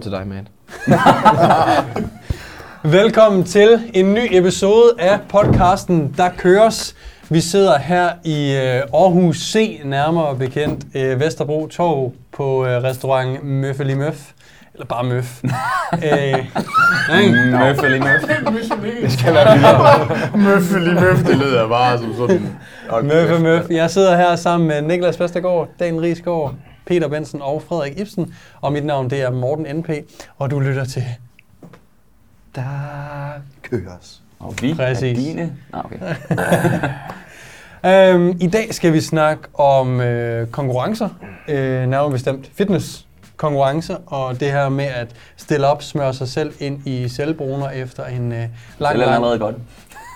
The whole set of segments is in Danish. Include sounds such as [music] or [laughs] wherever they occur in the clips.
Ordet til dig, man. [laughs] Velkommen til en ny episode af podcasten Der Køres. Vi sidder her i øh, Aarhus C, nærmere bekendt øh, Vesterbro Torv på øh, restaurant Møffeli Møf. Eller bare Møf. [laughs] øh, Møffelig møff. Det skal være videre. [laughs] Møffelig møff, det lyder bare som sådan... Møffe Møf. Jeg sidder her sammen med Niklas Vestergaard, Dan Riesgaard, Peter Bensen og Frederik Ibsen. Og mit navn det er Morten NP, og du lytter til Der køres. Og vi Præcis. er dine... Nå, okay. [laughs] Øhm, I dag skal vi snakke om øh, konkurrencer, øh, nærmere bestemt fitness konkurrencer, og det her med at stille op, smøre sig selv ind i selvbruner efter en øh, lang, Det er allerede godt.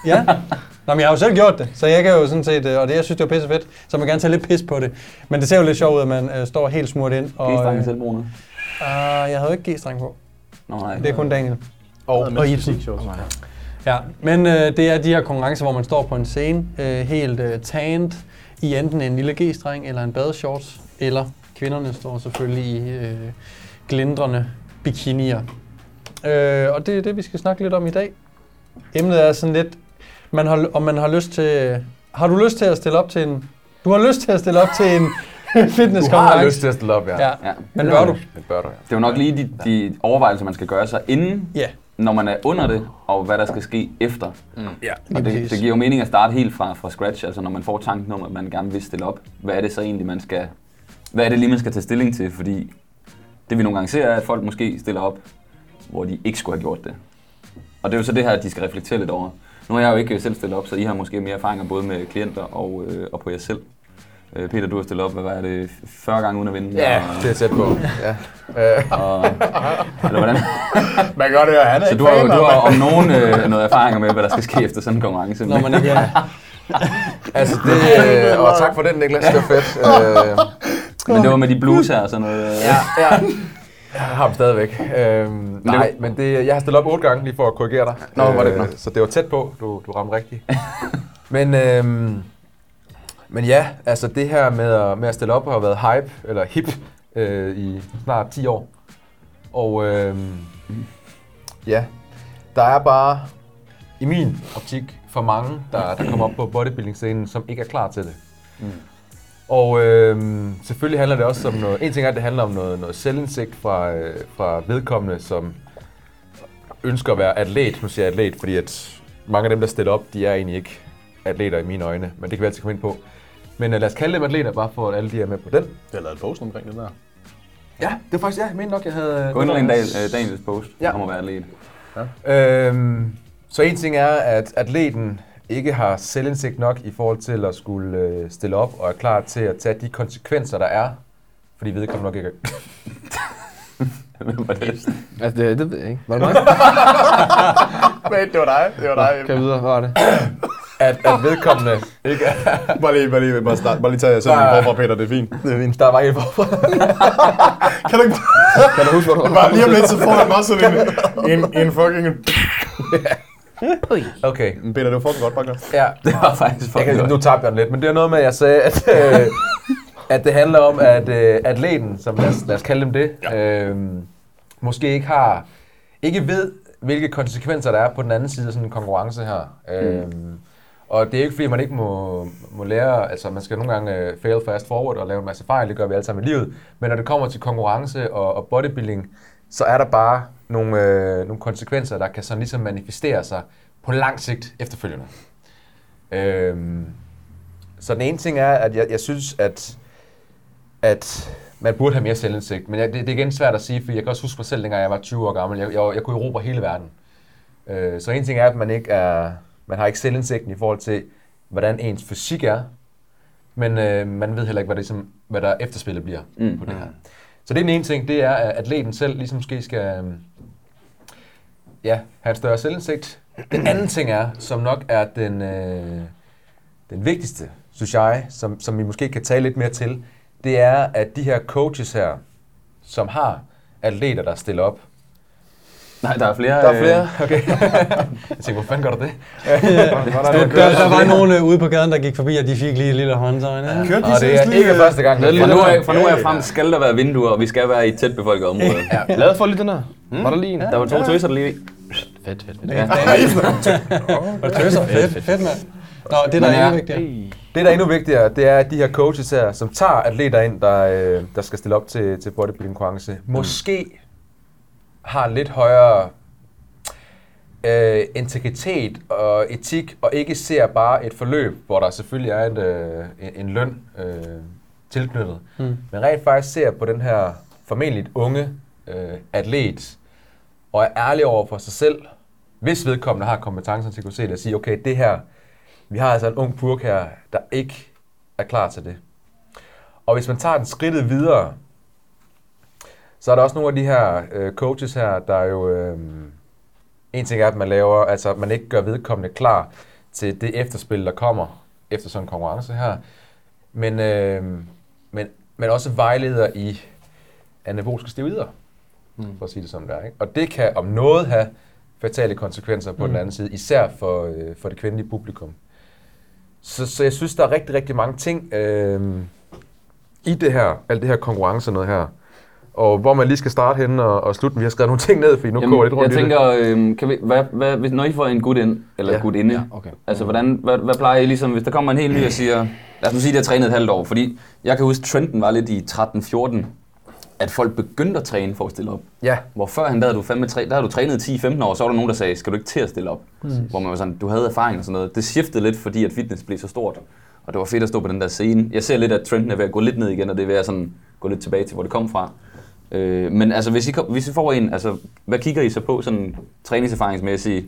Ja. [laughs] Nå, men jeg har jo selv gjort det, så jeg kan jo sådan set, øh, og det, jeg synes, det var pisse fedt, så man kan gerne tage lidt pis på det. Men det ser jo lidt sjovt ud, at man øh, står helt smurt ind. Og, G-stang øh, selvbruner. uh, jeg havde jo ikke G-streng på. Nå, nej. Det er kun Daniel. Og, Og Ibsen. Ja, men øh, det er de her konkurrencer, hvor man står på en scene, øh, helt øh, tanned, i enten en lille G-streng eller en badeshorts, eller kvinderne står selvfølgelig i øh, glindrende bikinier. Øh, og det er det, vi skal snakke lidt om i dag. Emnet er sådan lidt, man har, om man har lyst til... Har du lyst til at stille op til en... Du har lyst til at stille op til en [laughs] du har lyst til at stille op, ja. Ja, Ja. men bør du? Det bør du, ja. Det er jo nok lige de, de overvejelser, man skal gøre sig inden, Ja, når man er under det, og hvad der skal ske efter. Ja. lige Og det, det giver jo mening at starte helt fra, fra scratch, altså når man får tanken om, at man gerne vil stille op. Hvad er det så egentlig, man skal... Hvad er det lige, man skal tage stilling til? Fordi det vi nogle gange ser, er, at folk måske stiller op, hvor de ikke skulle have gjort det. Og det er jo så det her, at de skal reflektere lidt over. Nu har jeg jo ikke selv stillet op, så I har måske mere erfaringer både med klienter og, øh, og på jer selv. Øh, Peter, du har stillet op, hvad var det, 40 gange uden at vinde? Ja, og, det er tæt på. Ja. Øh, og, eller hvordan? [laughs] Man kan godt høre, han er Så du har, jo- du har om nogen øh, noget erfaringer med, hvad der skal ske efter sådan en konkurrence. Når man ikke er... [laughs] altså, det, øh, og tak for den, Niklas. Det var fedt. [laughs] Øh, Men det var med de blues her og sådan noget. øh. ja, ja. Jeg har dem stadigvæk. Øhm, nej, men det, jeg har stillet op otte gange lige for at korrigere dig. Nå, var det- nå. Så det var tæt på. Du, du ramte rigtigt. men, øhm, men ja, altså det her med at, med at stille op har været hype, eller hip, øh, i snart 10 år. Og øhm, ja, der er bare i min optik for mange, der, der kommer op på bodybuilding-scenen, som ikke er klar til det. Mm. Og øhm, selvfølgelig handler det også om noget... En ting er, at det handler om noget, noget selvindsigt fra, øh, fra vedkommende, som ønsker at være atlet. Nu siger jeg atlet, fordi at mange af dem, der stiller op, de er egentlig ikke atleter i mine øjne. Men det kan vi altid komme ind på. Men øh, lad os kalde dem atleter, bare for at alle de er med på den. Jeg har lavet et post omkring det der. Ja, det var faktisk, ja, jeg mener nok, jeg havde... Gå ind og en dag, øh, Daniels post Ja. om at være atlet. Øhm, så en ting er, at atleten ikke har selvindsigt nok i forhold til at skulle øh, stille op og er klar til at tage de konsekvenser, der er. Fordi vedkommende nok ikke er... Hvem var det? Altså, det, det ved jeg ikke. Var det mig? [laughs] Men det var dig, det var dig. Kan jeg videre? Hvad var det? [clears throat] At, at vedkommende ikke er... [laughs] Bare lige, bare lige, bare, start, bare lige tage sætningen Nej. forfra, Peter, det er fint. Det er fint. Der var ikke hvorfor. Kan du ikke Kan du huske, hvor du var? bare lige om lidt, så får han bare sådan en, en, en fucking... [laughs] Okay. Men Peter, det var fucking godt, godt. Ja, Det var faktisk jeg fucking kan, godt. nu tabte jeg den lidt, men det er noget med, at jeg sagde, at, øh, at det handler om, at øh, atleten, som lad os, lad os kalde dem det, ja. øh, måske ikke har, ikke ved, hvilke konsekvenser der er på den anden side af sådan en konkurrence her. Øh, og det er ikke fordi, man ikke må, må lære, altså man skal nogle gange øh, fail fast forward og lave en masse fejl, det gør vi alle sammen i livet. Men når det kommer til konkurrence og, og bodybuilding, så er der bare nogle, øh, nogle konsekvenser, der kan sådan ligesom manifestere sig på lang sigt efterfølgende. Øhm, så den ene ting er, at jeg, jeg synes, at, at man burde have mere selvindsigt. Men jeg, det, det er igen svært at sige, for jeg kan også huske mig selv, dengang jeg var 20 år gammel. Jeg, jeg, jeg kunne erobre hele verden. Øh, så en ting er, at man ikke er, man har ikke selvindsigten i forhold til, hvordan ens fysik er. Men øh, man ved heller ikke, hvad, det, som, hvad der efterspillet bliver Mm. mm. på det her. Så det er den ene ting, det er, at atleten selv ligesom måske skal øhm, ja, have en større selvindsigt. Den [clears throat] anden ting er, som nok er den, øh, den vigtigste, synes jeg, som, som vi måske kan tale lidt mere til, det er, at de her coaches her, som har atleter, der stiller op, Nej, der er flere. Der er flere? øh, Okay. [laughs] jeg tænkte, hvor fanden gør du det? Der, der, der var nogen øh, ude på gaden, der gik forbi, og de fik lige et lille håndtegn. Ja. Kørte de Og det er ikke øh, første gang. Fra nu af, fra nu af Ja, frem ja. skal der være vinduer, og vi skal være i et tæt befolket område. Ja. Lavede folk lige den der? Var der lige en? Der var to tøser, der lige... Fedt, fedt, fedt. Ja. [laughs] Og tøser, fedt, fedt mand. Nå, det der er ja. endnu vigtigere. Det, der er endnu vigtigere, det er, at de her coaches her, som tager atleter ind, der, øh, der skal stille op til, til bodybuilding-konkurrence, måske har lidt højere øh, integritet og etik, og ikke ser bare et forløb, hvor der selvfølgelig er et, øh, en, løn øh, tilknyttet, Mm. men rent faktisk ser på den her formentlig unge øh, atlet, og er ærlig over for sig selv, hvis vedkommende har kompetencen til at kunne se det og sige, okay, det her, vi har altså en ung purk her, der ikke er klar til det. Og hvis man tager den skridtet videre, så er der også nogle af de her øh, coaches her, der jo... Øh, en ting er, at man laver, altså at man ikke gør vedkommende klar til det efterspil, der kommer efter sådan en konkurrence her. Men, øh, men, men også vejleder i anaboliske steroider, mm. for at sige det som det er. Ikke? Og det kan om noget have fatale konsekvenser på mm. den anden side, især for, øh, for det kvindelige publikum. Så, så jeg synes, der er rigtig, rigtig mange ting øh, i det her, alt det her konkurrence noget her, og hvor man lige skal starte henne og, og slutte. Vi har skrevet nogle ting ned, fordi nu Jamen, går jeg lidt rundt jeg i det. tænker, øh, kan vi, hvad, hvad, hvis, når I får en gut ind, eller Ja. gut inde, Ja, okay. altså hvordan, hvad, hvad plejer I ligesom, hvis der kommer en helt ny og siger, lad os nu sige, at jeg har trænet et halvt år, fordi jeg kan huske, trenden var lidt i 13-14, at folk begyndte at træne for at stille op. Ja, Hvor førhen, der havde du, fandme træ, der havde du trænet 10-15 år, så var der nogen, der sagde, skal du ikke til at stille op? Mm. Hvor man var sådan, du havde erfaring og sådan noget. Det skiftede lidt, fordi at fitness blev så stort. Og det var fedt at stå på den der scene. Jeg ser lidt, at trenden er ved at gå lidt ned igen, og det er ved at sådan, gå lidt tilbage til, hvor det kom fra. Øh, men altså, hvis I, kom, hvis I får en, altså, hvad kigger I så på sådan træningserfaringsmæssigt?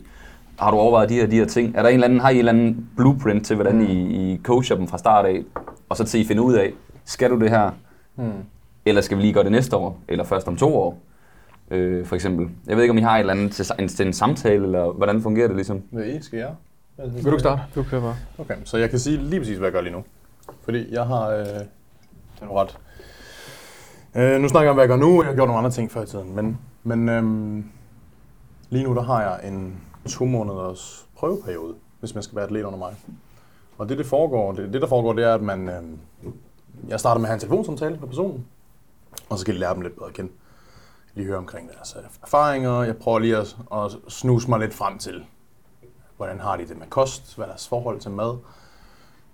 Har du overvejet de her, de her ting? Er der en eller anden, har I en eller anden blueprint til, hvordan I, I coacher dem fra start af? Og så til I finde ud af, skal du det her? Hmm. Eller skal vi lige gøre det næste år? Eller først om to år? Øh, for eksempel. Jeg ved ikke, om I har et eller andet til, en, til en samtale, eller hvordan fungerer det ligesom? Hvad I skal jeg? vil du starte? Du kører bare. Okay, så jeg kan sige lige præcis, hvad jeg gør lige nu. Fordi jeg har... Øh, det er nu ret. Øh, nu snakker jeg om, hvad jeg gør nu. Jeg har gjort nogle andre ting før i tiden. Men, men øhm, lige nu der har jeg en to måneders prøveperiode, hvis man skal være atlet under mig. Og det, det, foregår, det, det der foregår, det er, at man, øhm, jeg starter med at have en telefonsamtale med personen. Og så skal jeg lære dem lidt bedre at kende. Lige høre omkring deres øh, erfaringer. Jeg prøver lige at, at snuse mig lidt frem til, hvordan har de det med kost, hvad er deres forhold til mad,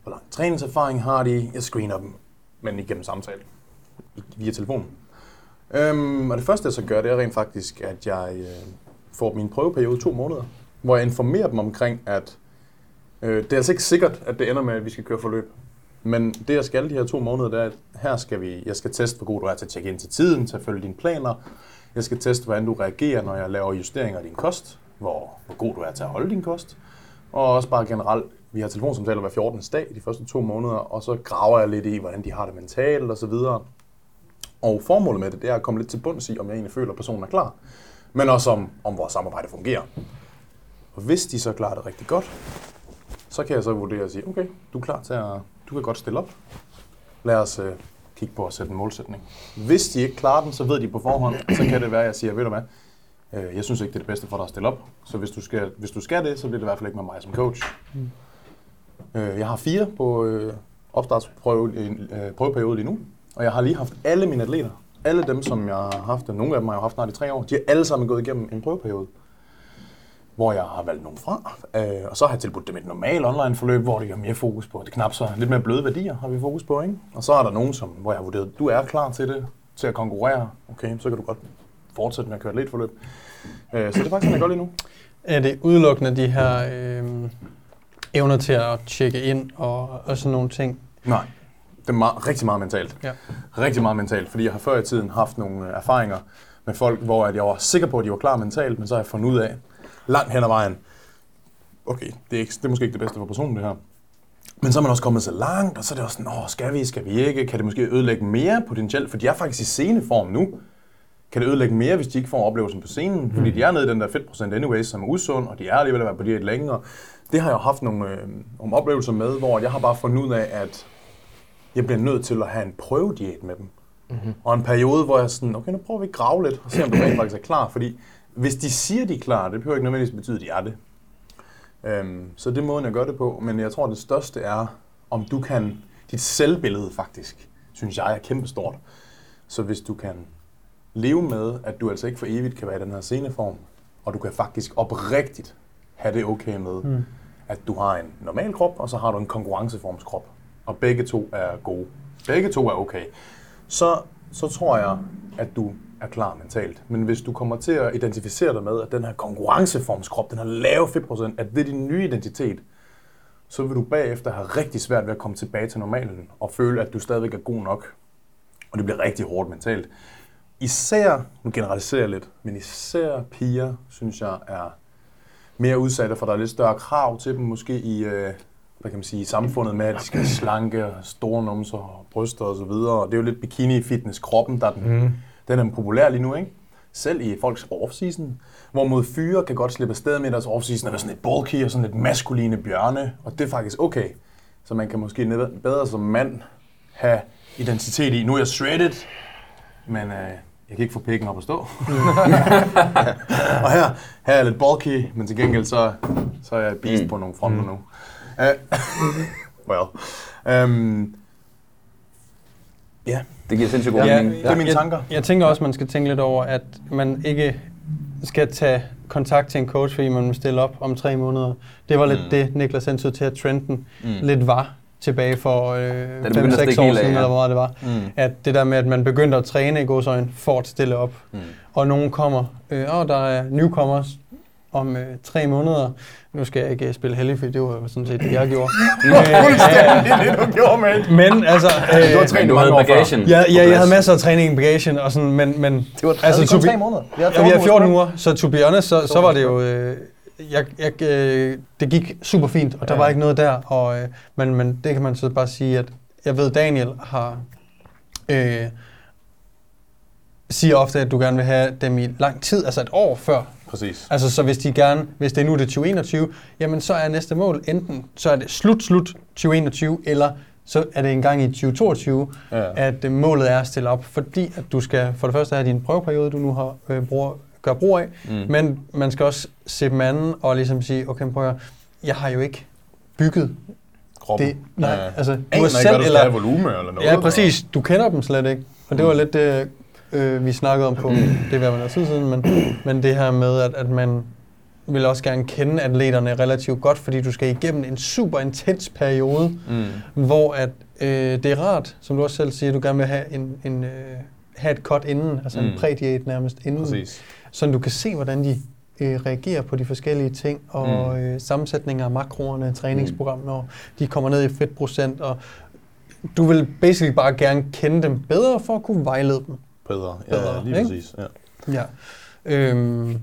hvor lang træningserfaring har de. Jeg screener dem, men igennem samtalen via telefon. Øhm, og det første, jeg så gør, det er rent faktisk, at jeg øh, får min prøveperiode to måneder, hvor jeg informerer dem omkring, at øh, det er altså ikke sikkert, at det ender med, at vi skal køre forløb. Men det, jeg skal de her to måneder, det er, at her skal vi, jeg skal teste, hvor god du er til at tjekke ind til tiden, til at følge dine planer. Jeg skal teste, hvordan du reagerer, når jeg laver justeringer af din kost, hvor, hvor god du er til at holde din kost. Og også bare generelt, vi har telefonsamtaler hver 14. dag de første to måneder, og så graver jeg lidt i, hvordan de har det mentalt og så videre. Og formålet med det, det er at komme lidt til bunds i, om jeg egentlig føler, at personen er klar. Men også om, om vores samarbejde fungerer. Og hvis de så klarer det rigtig godt, så kan jeg så vurdere og sige, okay, du er klar til at, du kan godt stille op. Lad os øh, kigge på at sætte en målsætning. Hvis de ikke klarer den, så ved de på forhånd, så kan det være, at jeg siger, ved du hvad, øh, jeg synes ikke, det er det bedste for dig at stille op. Så hvis du skal, hvis du skal det, så bliver det i hvert fald ikke med mig som coach. Øh, jeg har fire på øh, opstartsprøve, øh, prøveperiode lige nu, og jeg har lige haft alle mine atleter, alle dem, som jeg har haft, og nogle af dem har jeg haft snart i tre år, de er alle sammen gået igennem en prøveperiode hvor jeg har valgt nogle fra, øh, og så har jeg tilbudt dem et normalt online forløb, hvor det er mere fokus på det knap så lidt mere bløde værdier har vi fokus på, ikke? Og så er der nogen, som, hvor jeg har vurderet, du er klar til det, til at konkurrere, okay, så kan du godt fortsætte med at køre atletforløb. Øh, så det er faktisk sådan, jeg gør lige nu. Er det udelukkende de her øh, evner til at tjekke ind og, og sådan nogle ting? Nej, det er meget, rigtig meget mentalt. Ja. Rigtig meget mentalt, fordi jeg har før i tiden haft nogle øh, erfaringer med folk, hvor at jeg var sikker på, at de var klar mentalt, men så har jeg fundet ud af, langt hen ad vejen, okay, det er, ikke, det er måske ikke det bedste for personen, det her. Men så er man også kommet så langt, og så er det også sådan, åh, skal vi, skal vi ikke? Kan det måske ødelægge mere potentielt? For de er faktisk i sceneform nu. Kan det ødelægge mere, hvis de ikke får oplevelsen på scenen? Fordi de er nede i den der fedtprocent anyways, som er usund, og de er alligevel at være på diæt længere. Det har jeg haft nogle, øh, nogle oplevelser med, hvor jeg har bare fundet ud af, at jeg bliver nødt til at have en prøvediæt med dem. Mm-hmm. Og en periode, hvor jeg sådan, okay, nu prøver vi at grave lidt, og se om du rent faktisk er klar. Fordi hvis de siger, de er klar, det behøver ikke nødvendigvis betyde, at de er det. Øhm, så det er måden, jeg gør det på. Men jeg tror, det største er, om du kan... Dit selvbillede faktisk, synes jeg er kæmpestort. Så hvis du kan leve med, at du altså ikke for evigt kan være i den her sceneform, og du kan faktisk oprigtigt have det okay med, mm. at du har en normal krop, og så har du en konkurrenceformskrop. Og begge to er gode. Begge to er okay. Så, så tror jeg, at du er klar mentalt. Men hvis du kommer til at identificere dig med, at den her konkurrenceformskrop, den her lave fedtprocent, at det er din nye identitet, så vil du bagefter have rigtig svært ved at komme tilbage til normalen og føle, at du stadigvæk er god nok. Og det bliver rigtig hårdt mentalt. Især, nu generaliserer jeg lidt, men især piger, synes jeg, er mere udsatte, for der er lidt større krav til dem, måske i, øh, hvad kan man sige, samfundet med, at de skal slanke, og store numser, og bryster og så videre. Og det er jo lidt bikini-fitness, kroppen, der er den, mm. den er populær lige nu, ikke? Selv i folks off-season. Hvorimod fyre kan godt slippe afsted med deres off-season, at være sådan lidt bulky og sådan lidt maskuline bjørne, og det er faktisk okay. Så man kan måske bedre som mand have identitet i, nu er jeg shredded, men øh, jeg kan ikke få pikken op at stå. [laughs] og her, her er jeg lidt bulky, men til gengæld så, så er jeg beast mm. på nogle fronter mm. nu. Uh, [laughs] well. Um, ja, Det giver sindssygt god Ja, mening. det er mine jeg, tanker. Jeg tænker også, man skal tænke lidt over, at man ikke skal tage kontakt til en coach, fordi man vil stille op om tre måneder. Det var lidt Mm. det, Niklas hentede til, at trenden Mm. lidt var tilbage for øh, begyndte at 5-6 stikke år siden, ja. eller hvor meget det var. Mm. At det der med, at man begyndte at træne i godsøjen for at stille op. Mm. Og nogen kommer, øh, åh, der er newcomers om øh, tre måneder. Nu skal jeg ikke øh, spille heldig, for det var sådan set det, jeg gjorde. [laughs] Fuldstændig det, du gjorde, mate. Men altså... Øh, Du har trænet Men du havde bagagen. Ja, ja, jeg havde masser af træning i bagagen, og sådan, men, men Det var Altså, to kun tre måneder. Vi havde ja, vi har 14 uger. uger, så to be honest, så, så var det jo... Øh, jeg, jeg, øh, det gik super fint, og der Ja. var ikke noget der, og, øh, men, men det kan man så bare sige, at jeg ved, Daniel har... Øh, siger ofte, at du gerne vil have dem i lang tid, altså et år før. Præcis. Altså, så hvis de gerne, hvis det er nu det er 2021, jamen så er næste mål enten, så er det slut, slut 2021, eller så er det en gang i 2022, Ja. at øh, målet er at stille op, fordi at du skal for det første have din prøveperiode, du nu har øh, bruger, gør brug af, Mm. men man skal også se dem anden og ligesom sige, okay, prøv at, høre, jeg har jo ikke bygget Kroppen. det. Nej, Ja. altså, du har ikke, selv, skal eller, have volumen eller noget. ja, præcis, du kender dem slet ikke. Og det var Mm. lidt det, øh, vi snakkede om på, det var noget tid siden, men, men det her med, at, at man vil også gerne kende atleterne relativt godt, fordi du skal igennem en super intens periode, Mm. hvor at, øh, det er rart, som du også selv siger, du gerne vil have, en, en, øh, have et cut inden, altså mm. en Mm. prædiæt nærmest inden, Præcis. så du kan se, hvordan de øh, reagerer på de forskellige ting, og øh, sammensætninger af makroerne, træningsprogram, når de kommer ned i fedtprocent, og du vil basically bare gerne kende dem bedre, for at kunne vejlede dem. Bedre. Ja, Bedre, lige ikke? præcis. Ja. Ja. Øhm,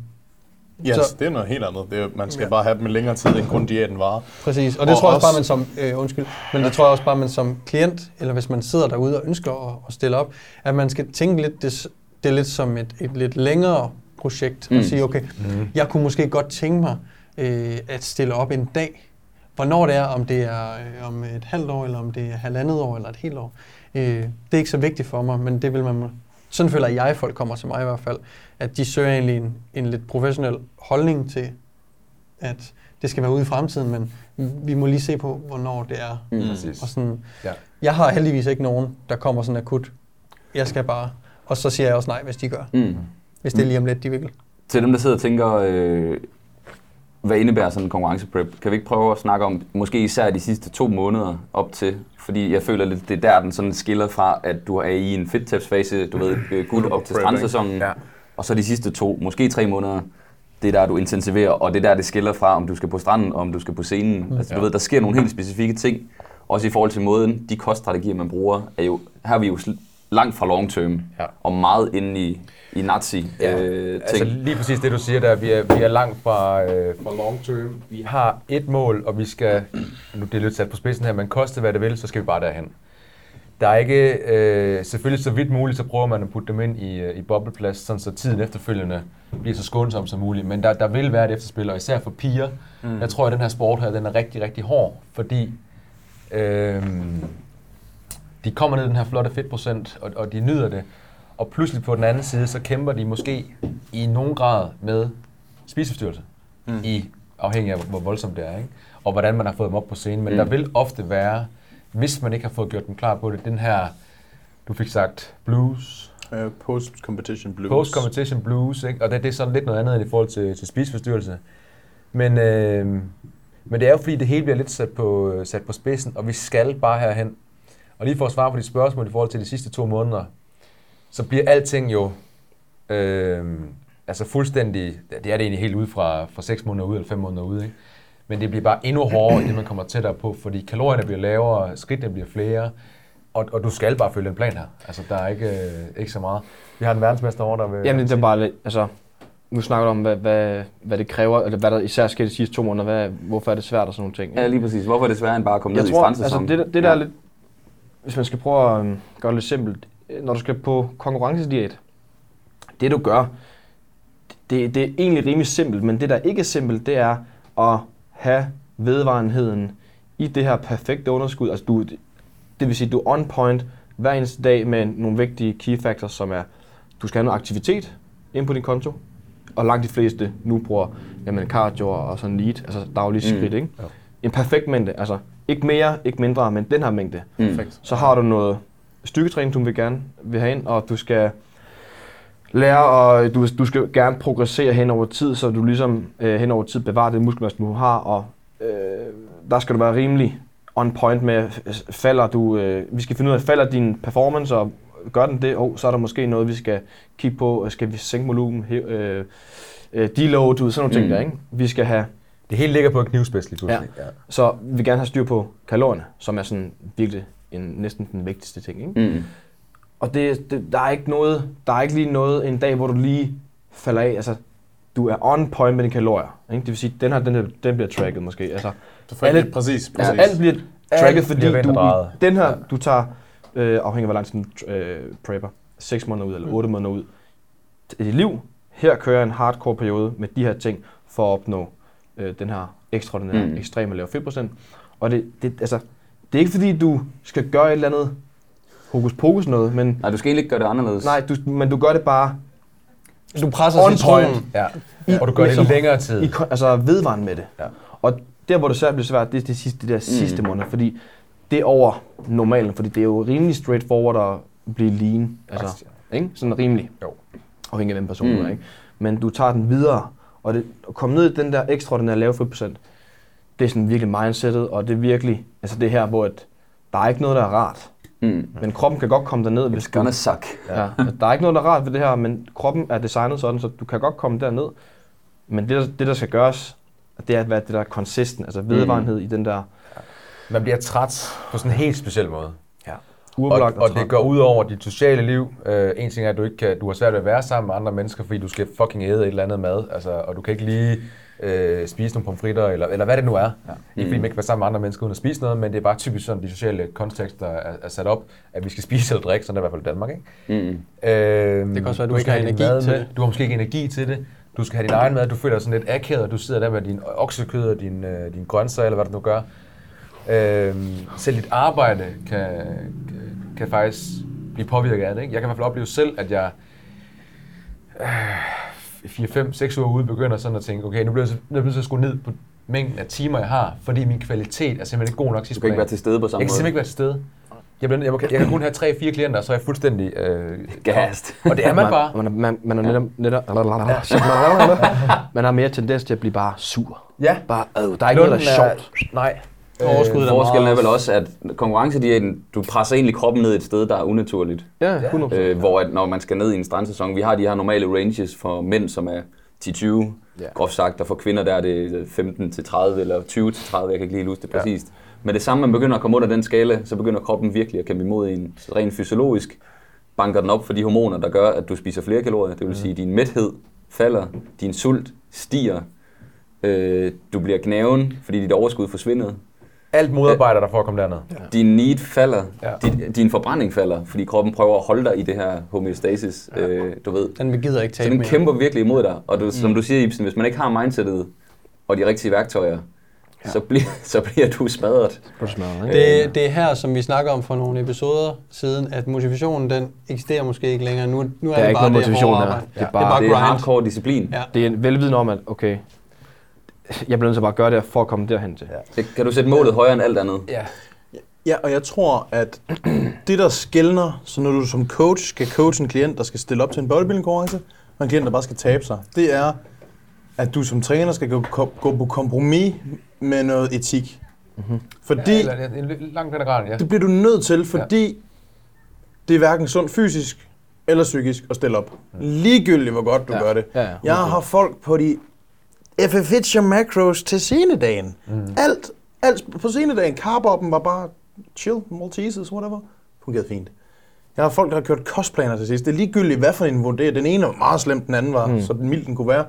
Yes, Så- det er noget helt andet. Det er, man skal Ja. ja. bare have dem længere tid, end kun diæten varer. Præcis, og det Og tror jeg også bare, man som, øh, undskyld, men det tror jeg også bare, man som klient, eller hvis man sidder derude og ønsker at, at stille op, at man skal tænke lidt, det, det er lidt som et, et lidt længere projekt. Mm. og sige, okay, Mm. jeg kunne måske godt tænke mig øh, at stille op en dag, hvornår det er, om det er øh, om et halvt år, eller om det er halvandet år, eller et helt år. Øh, det er ikke så vigtigt for mig, men det vil man, sådan føler jeg, folk kommer til mig i hvert fald, at de søger egentlig en, en lidt professionel holdning til, at det skal være ude i fremtiden, men vi må lige se på, hvornår det er. Mm. Præcis. Og sådan, Ja. Jeg har heldigvis ikke nogen, der kommer sådan akut. Jeg skal bare... Og så siger jeg også nej, hvis de gør. Mm. Hvis det er lige om lidt, de vil. Til dem, der sidder og tænker, øh, hvad indebærer sådan en konkurrenceprep, kan vi ikke prøve at snakke om, måske især de sidste to måneder op til, fordi jeg føler lidt, det er der, den sådan skiller fra, at du er i en fedttabsfase, du ved, øh, guld op til strandsæsonen, Ja. og så de sidste to, måske tre måneder, det er der, du intensiverer, og det er der, det skiller fra, om du skal på stranden, og om du skal på scenen. Mm. Altså, du Ja. ved, der sker nogle helt specifikke ting, også i forhold til måden, de koststrategier, man bruger, er jo, her er vi jo langt fra long term, Ja. og meget inde i, i nazi Ja, øh, ting. altså lige præcis det, du siger der. Vi er, vi er langt fra, øh, fra long term. Vi har et mål, og vi skal, nu det er lidt sat på spidsen her, men koste hvad det vil, så skal vi bare derhen. Der er ikke, øh, selvfølgelig så vidt muligt, så prøver man at putte dem ind i, øh, i bobleplads, sådan så tiden efterfølgende bliver så skånsom som muligt. Men der, der vil være et efterspil, og især for piger. Mm. Jeg tror, at den her sport her, den er rigtig, rigtig hård, fordi øh, de kommer ned i den her flotte fedtprocent, og, og de nyder det. Og pludselig på den anden side, så kæmper de måske i nogen grad med spiseforstyrrelse, mm. i afhængig af, hvor voldsomt det er, ikke? og hvordan man har fået dem op på scenen. Men mm. der vil ofte være, hvis man ikke har fået gjort dem klar på det, den her, du fik sagt, blues, Uh, Post-competition blues. Post-competition blues, ikke? og det, det er sådan lidt noget andet end i forhold til, til spiseforstyrrelse. Men, øh, men det er jo fordi, det hele bliver lidt sat på, sat på spidsen, og vi skal bare herhen. Og lige for at svare på de spørgsmål i forhold til de sidste to måneder, så bliver alting jo øh, altså fuldstændig, det er det egentlig helt ud fra, fra 6 måneder ud eller 5 måneder ud, ikke? men det bliver bare endnu hårdere, det man kommer tættere på, fordi kalorierne bliver lavere, skridtene bliver flere, og, og du skal bare følge en plan her. Altså, der er ikke, øh, ikke så meget. Vi har en verdensmester over, der vil... Jamen, det er bare lidt, altså, nu snakker du om, hvad, hvad, hvad det kræver, eller hvad der især sker de sidste to måneder, hvad, hvorfor er det svært og sådan nogle ting. Ja, lige præcis. Hvorfor er det sværere end bare at komme Jeg ned tror, i altså strandsæsonen? det, der- det der Ja. er lidt, hvis man skal prøve at øhm, gøre det lidt simpelt, når du skal på konkurrencediæt, det du gør, det, det er egentlig rimelig simpelt, men det der ikke er simpelt, det er at have vedvarenheden i det her perfekte underskud. Altså du, det vil sige, du er on point hver eneste dag med nogle vigtige key factors, som er, du skal have noget aktivitet ind på din konto, og langt de fleste nu bruger jamen, cardio og sådan lead, altså daglige Mm. skridt, ikke? Ja. En perfekt mængde, altså ikke mere, ikke mindre, men den her mængde. Mm. Perfekt. Så har du noget styrketræning, du vil gerne vil have ind, og du skal lære, og du, du skal gerne progressere hen over tid, så du ligesom øh, hen over tid bevarer det muskelmasse, du har, og øh, der skal du være rimelig on point med, øh, falder du, øh, vi skal finde ud af, falder din performance, og gør den det, oh, så er der måske noget, vi skal kigge på, skal vi sænke volumen, øh, øh, deload, ved, sådan nogle ting Mm. der, ikke? Vi skal have Det hele ligger på et knivspids lige pludselig. Ja. så vi vil gerne have styr på kalorierne, som er sådan virkelig en, næsten den vigtigste ting. Ikke? Mm. Og det, det, der, er ikke noget, der er ikke lige noget en dag, hvor du lige falder af. Altså, du er on point med dine kalorier. Ikke? Det vil sige, den her, den, her, den bliver tracket måske. Altså, Du får Alle- præcis, præcis. alt bliver tracket, fordi bliver du, i den her, du tager, øh, afhængig af hvor lang tid du øh, prepper, 6 måneder ud eller 8 måneder ud. I dit liv, her kører en hardcore periode med de her ting, for at opnå øh, den her ekstraordinære, Mm. mm. ekstreme lave fedtprocent. Og det, det, altså, det er ikke fordi, du skal gøre et eller andet hokus pokus noget, men, Nej, du skal egentlig ikke gøre det anderledes. nej, du, men du gør det bare Du presser on point. Ja. I- Og du gør det i længere tid. I, altså vedvarende med det. Ja. Og der, hvor det svært bliver svært, det er det sidste, det der sidste måned, fordi det er over normalen, fordi det er jo rimelig straightforward at blive lean. Altså, ikke? Sådan rimelig. Jo. Afhængig af den person, Mm. mm. er, ikke? Men du tager den videre, og det, at komme ned i den der ekstraordinære lave fedtprocent, det er sådan virkelig mindsetet, og det er virkelig, altså det her, hvor et, der er ikke noget, der er rart. Mm. Men kroppen kan godt komme derned, hvis It's du, gonna suck. Ja, altså, der er ikke noget, der er rart ved det her, men kroppen er designet sådan, så du kan godt komme derned. Men det, der, det, der skal gøres, det er at være det der consistent, altså vedvarenhed mm. i den der Man bliver træt på sådan en helt speciel måde. Og, uoplagt og det går ud over dit sociale liv. Uh, en ting er, at du ikke kan, du har svært ved at være sammen med andre mennesker, fordi du skal fucking æde et eller andet mad, altså, og du kan ikke lige uh, spise nogle pomfritter, eller, eller hvad det nu er. Ja. Ikke fordi man ikke kan være sammen med andre mennesker uden at spise noget, men det er bare typisk sådan, de sociale kontekster er, er sat op, at vi skal [laughs] spise eller drikke, sådan er det i hvert fald i Danmark. Ikke? Mm. Øh, Det kan også være, at du ikke har energi mad til det. Du har måske ikke energi til det. Du skal have din egen mad. Du føler dig sådan lidt akavet, og du sidder der med din oksekød og din, øh, din grøntsager, eller hvad du nu gør. Øh, selv dit arbejde kan, kan, kan faktisk blive påvirket af det. Ikke? Jeg kan i hvert fald opleve selv, at jeg øh, 4, 5, 6 uger ude begynder sådan at tænke, okay, nu bliver jeg så- nu bliver jeg nødt til at skrue ned på mængden af timer, jeg har, fordi min kvalitet er simpelthen ikke god nok Du sidste kan ikke være til stede på samme Jeg kan måde. simpelthen ikke være til stede. Jeg, bliver, jeg, må, jeg kan kun have 3-4 klienter, og så er jeg fuldstændig øh, Gassed. Og det er man bare. Man, man, man, er netop, netop, man har mere tendens til at blive bare sur. Ja. Bare, øh, der er ikke noget, der er sjovt. Nej. Overskuddet er Forskellen er vel også, at konkurrencediæten, du presser egentlig kroppen ned et sted, der er unaturligt. Ja, 100%. Øh, hvor at når man skal ned i en strandsæson, vi har de her normale ranges for mænd, som er 10-20, Ja. groft sagt, og for kvinder der er det 15-30 eller 20-30, jeg kan ikke lige huske det præcist. Men det samme, man begynder at komme under den skala, så begynder kroppen virkelig at kæmpe imod en. Så rent fysiologisk banker den op for de hormoner, der gør, at du spiser flere kalorier. Det vil sige, at din mæthed falder, din sult stiger, øh, du bliver gnaven, fordi dit overskud forsvinder. Alt modarbejder dig for at komme derned. Ja. Din need falder, Ja. ja. din, din forbrænding falder, fordi kroppen prøver at holde dig i det her homeostasis, ja. øh, du ved. Den gider ikke Så tabe den mere. kæmper virkelig imod dig, og du, som du siger, Ibsen, hvis man ikke har mindsetet og de rigtige værktøjer, så, bliver, så bliver du smadret. Ikke? Det, det er her, som vi snakker om for nogle episoder siden, at motivationen den eksisterer måske ikke længere. Nu, nu er, Der er det ikke bare nogen det motivation hårde her. arbejde. Det er Det er bare, bare det er grind. hardcore disciplin. Ja. det er en velviden om, at okay, jeg bliver nødt til bare at gøre det for at komme derhen til. Det, kan du sætte målet højere end alt andet? Ja. Ja, og jeg tror, at det, der skældner, så når du som coach skal coache en klient, der skal stille op til en bodybuilding-konkurrence, og en klient, der bare skal tabe sig, det er, at du som træner skal gå, gå på kompromis med noget etik. Mm-hmm. Fordi Eller en, en lang den grad, ja. det bliver du nødt til, fordi det er hverken sundt fysisk eller psykisk at stille op. Ligegyldigt, hvor godt du Ja. gør det. Ja, ja. Jeg har folk på de FFH og macros til scenedagen. Mm. Alt, alt på scenedagen. Carboppen var bare chill, Maltesers, whatever. Fungerede fint. Jeg har folk, der har kørt kostplaner til sidst. Det er ligegyldigt, hvad for en niveau det er. Den ene var meget slem, den anden var, mm. så mild den kunne være.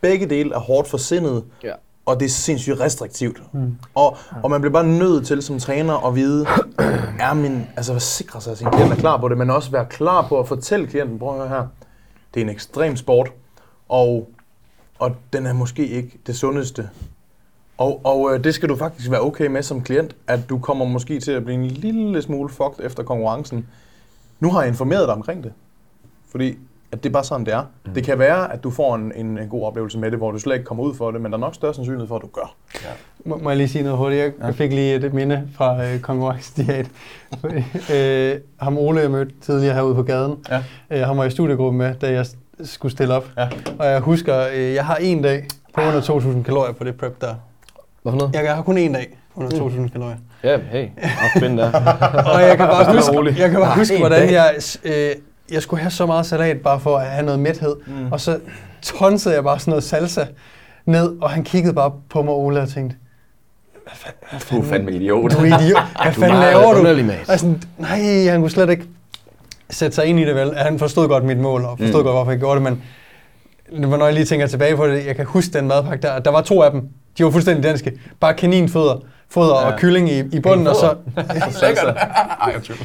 Begge dele er hårdt for sindet, Ja. og det er sindssygt restriktivt. Mm. Og, og man bliver bare nødt til som træner at vide, [clears throat] er min, altså at sikre sig, at sin klient er klar på det, men også være klar på at fortælle klienten, prøv at høre her, det er en ekstrem sport, og, og den er måske ikke det sundeste. Og, og øh, det skal du faktisk være okay med som klient, at du kommer måske til at blive en lille smule fucked efter konkurrencen. Nu har jeg informeret dig omkring det, fordi at det er bare sådan, det er. Mm. Det kan være, at du får en, en, en god oplevelse med det, hvor du slet ikke kommer ud for det, men der er nok større sandsynlighed for, at du gør. Må, må jeg lige sige noget hurtigt? Jeg, ja. jeg fik lige et minde fra øh, konkurrencediat. øh, ham Ole, jeg mødte tidligere herude på gaden, Ja. øh, ham var i studiegruppe med, da jeg skulle stille op. Ja. Og jeg husker, øh, jeg har en dag på under 2.000 kalorier på det prep der. Hvad for noget? Jeg har kun en dag under 2.000 kalorier. Ja, hey. Op spændende der. [laughs] Og jeg kan [laughs] bare huske, jeg kan bare huske hvordan dag. jeg, øh, jeg skulle have så meget salat bare for at have noget mæthed. Mm. Og så tonsede jeg bare sådan noget salsa ned, og han kiggede bare på mig, Ole, og tænkte, Du er fandme idiot. du er idiot. [laughs] Hvad fanden laver du? underlig, mate. Og jeg sådan, nej, han kunne slet ikke sætte sig ind i det vel. Han forstod godt mit mål, og forstod Mm. godt, hvorfor jeg gjorde det, men når jeg lige tænker tilbage på det, jeg kan huske den madpakke der, der var to af dem. De var fuldstændig danske. Bare kaninfødder, foder ja. og kylling i, i bunden, og så... [laughs] Lækkert. Ej, jeg tvivl.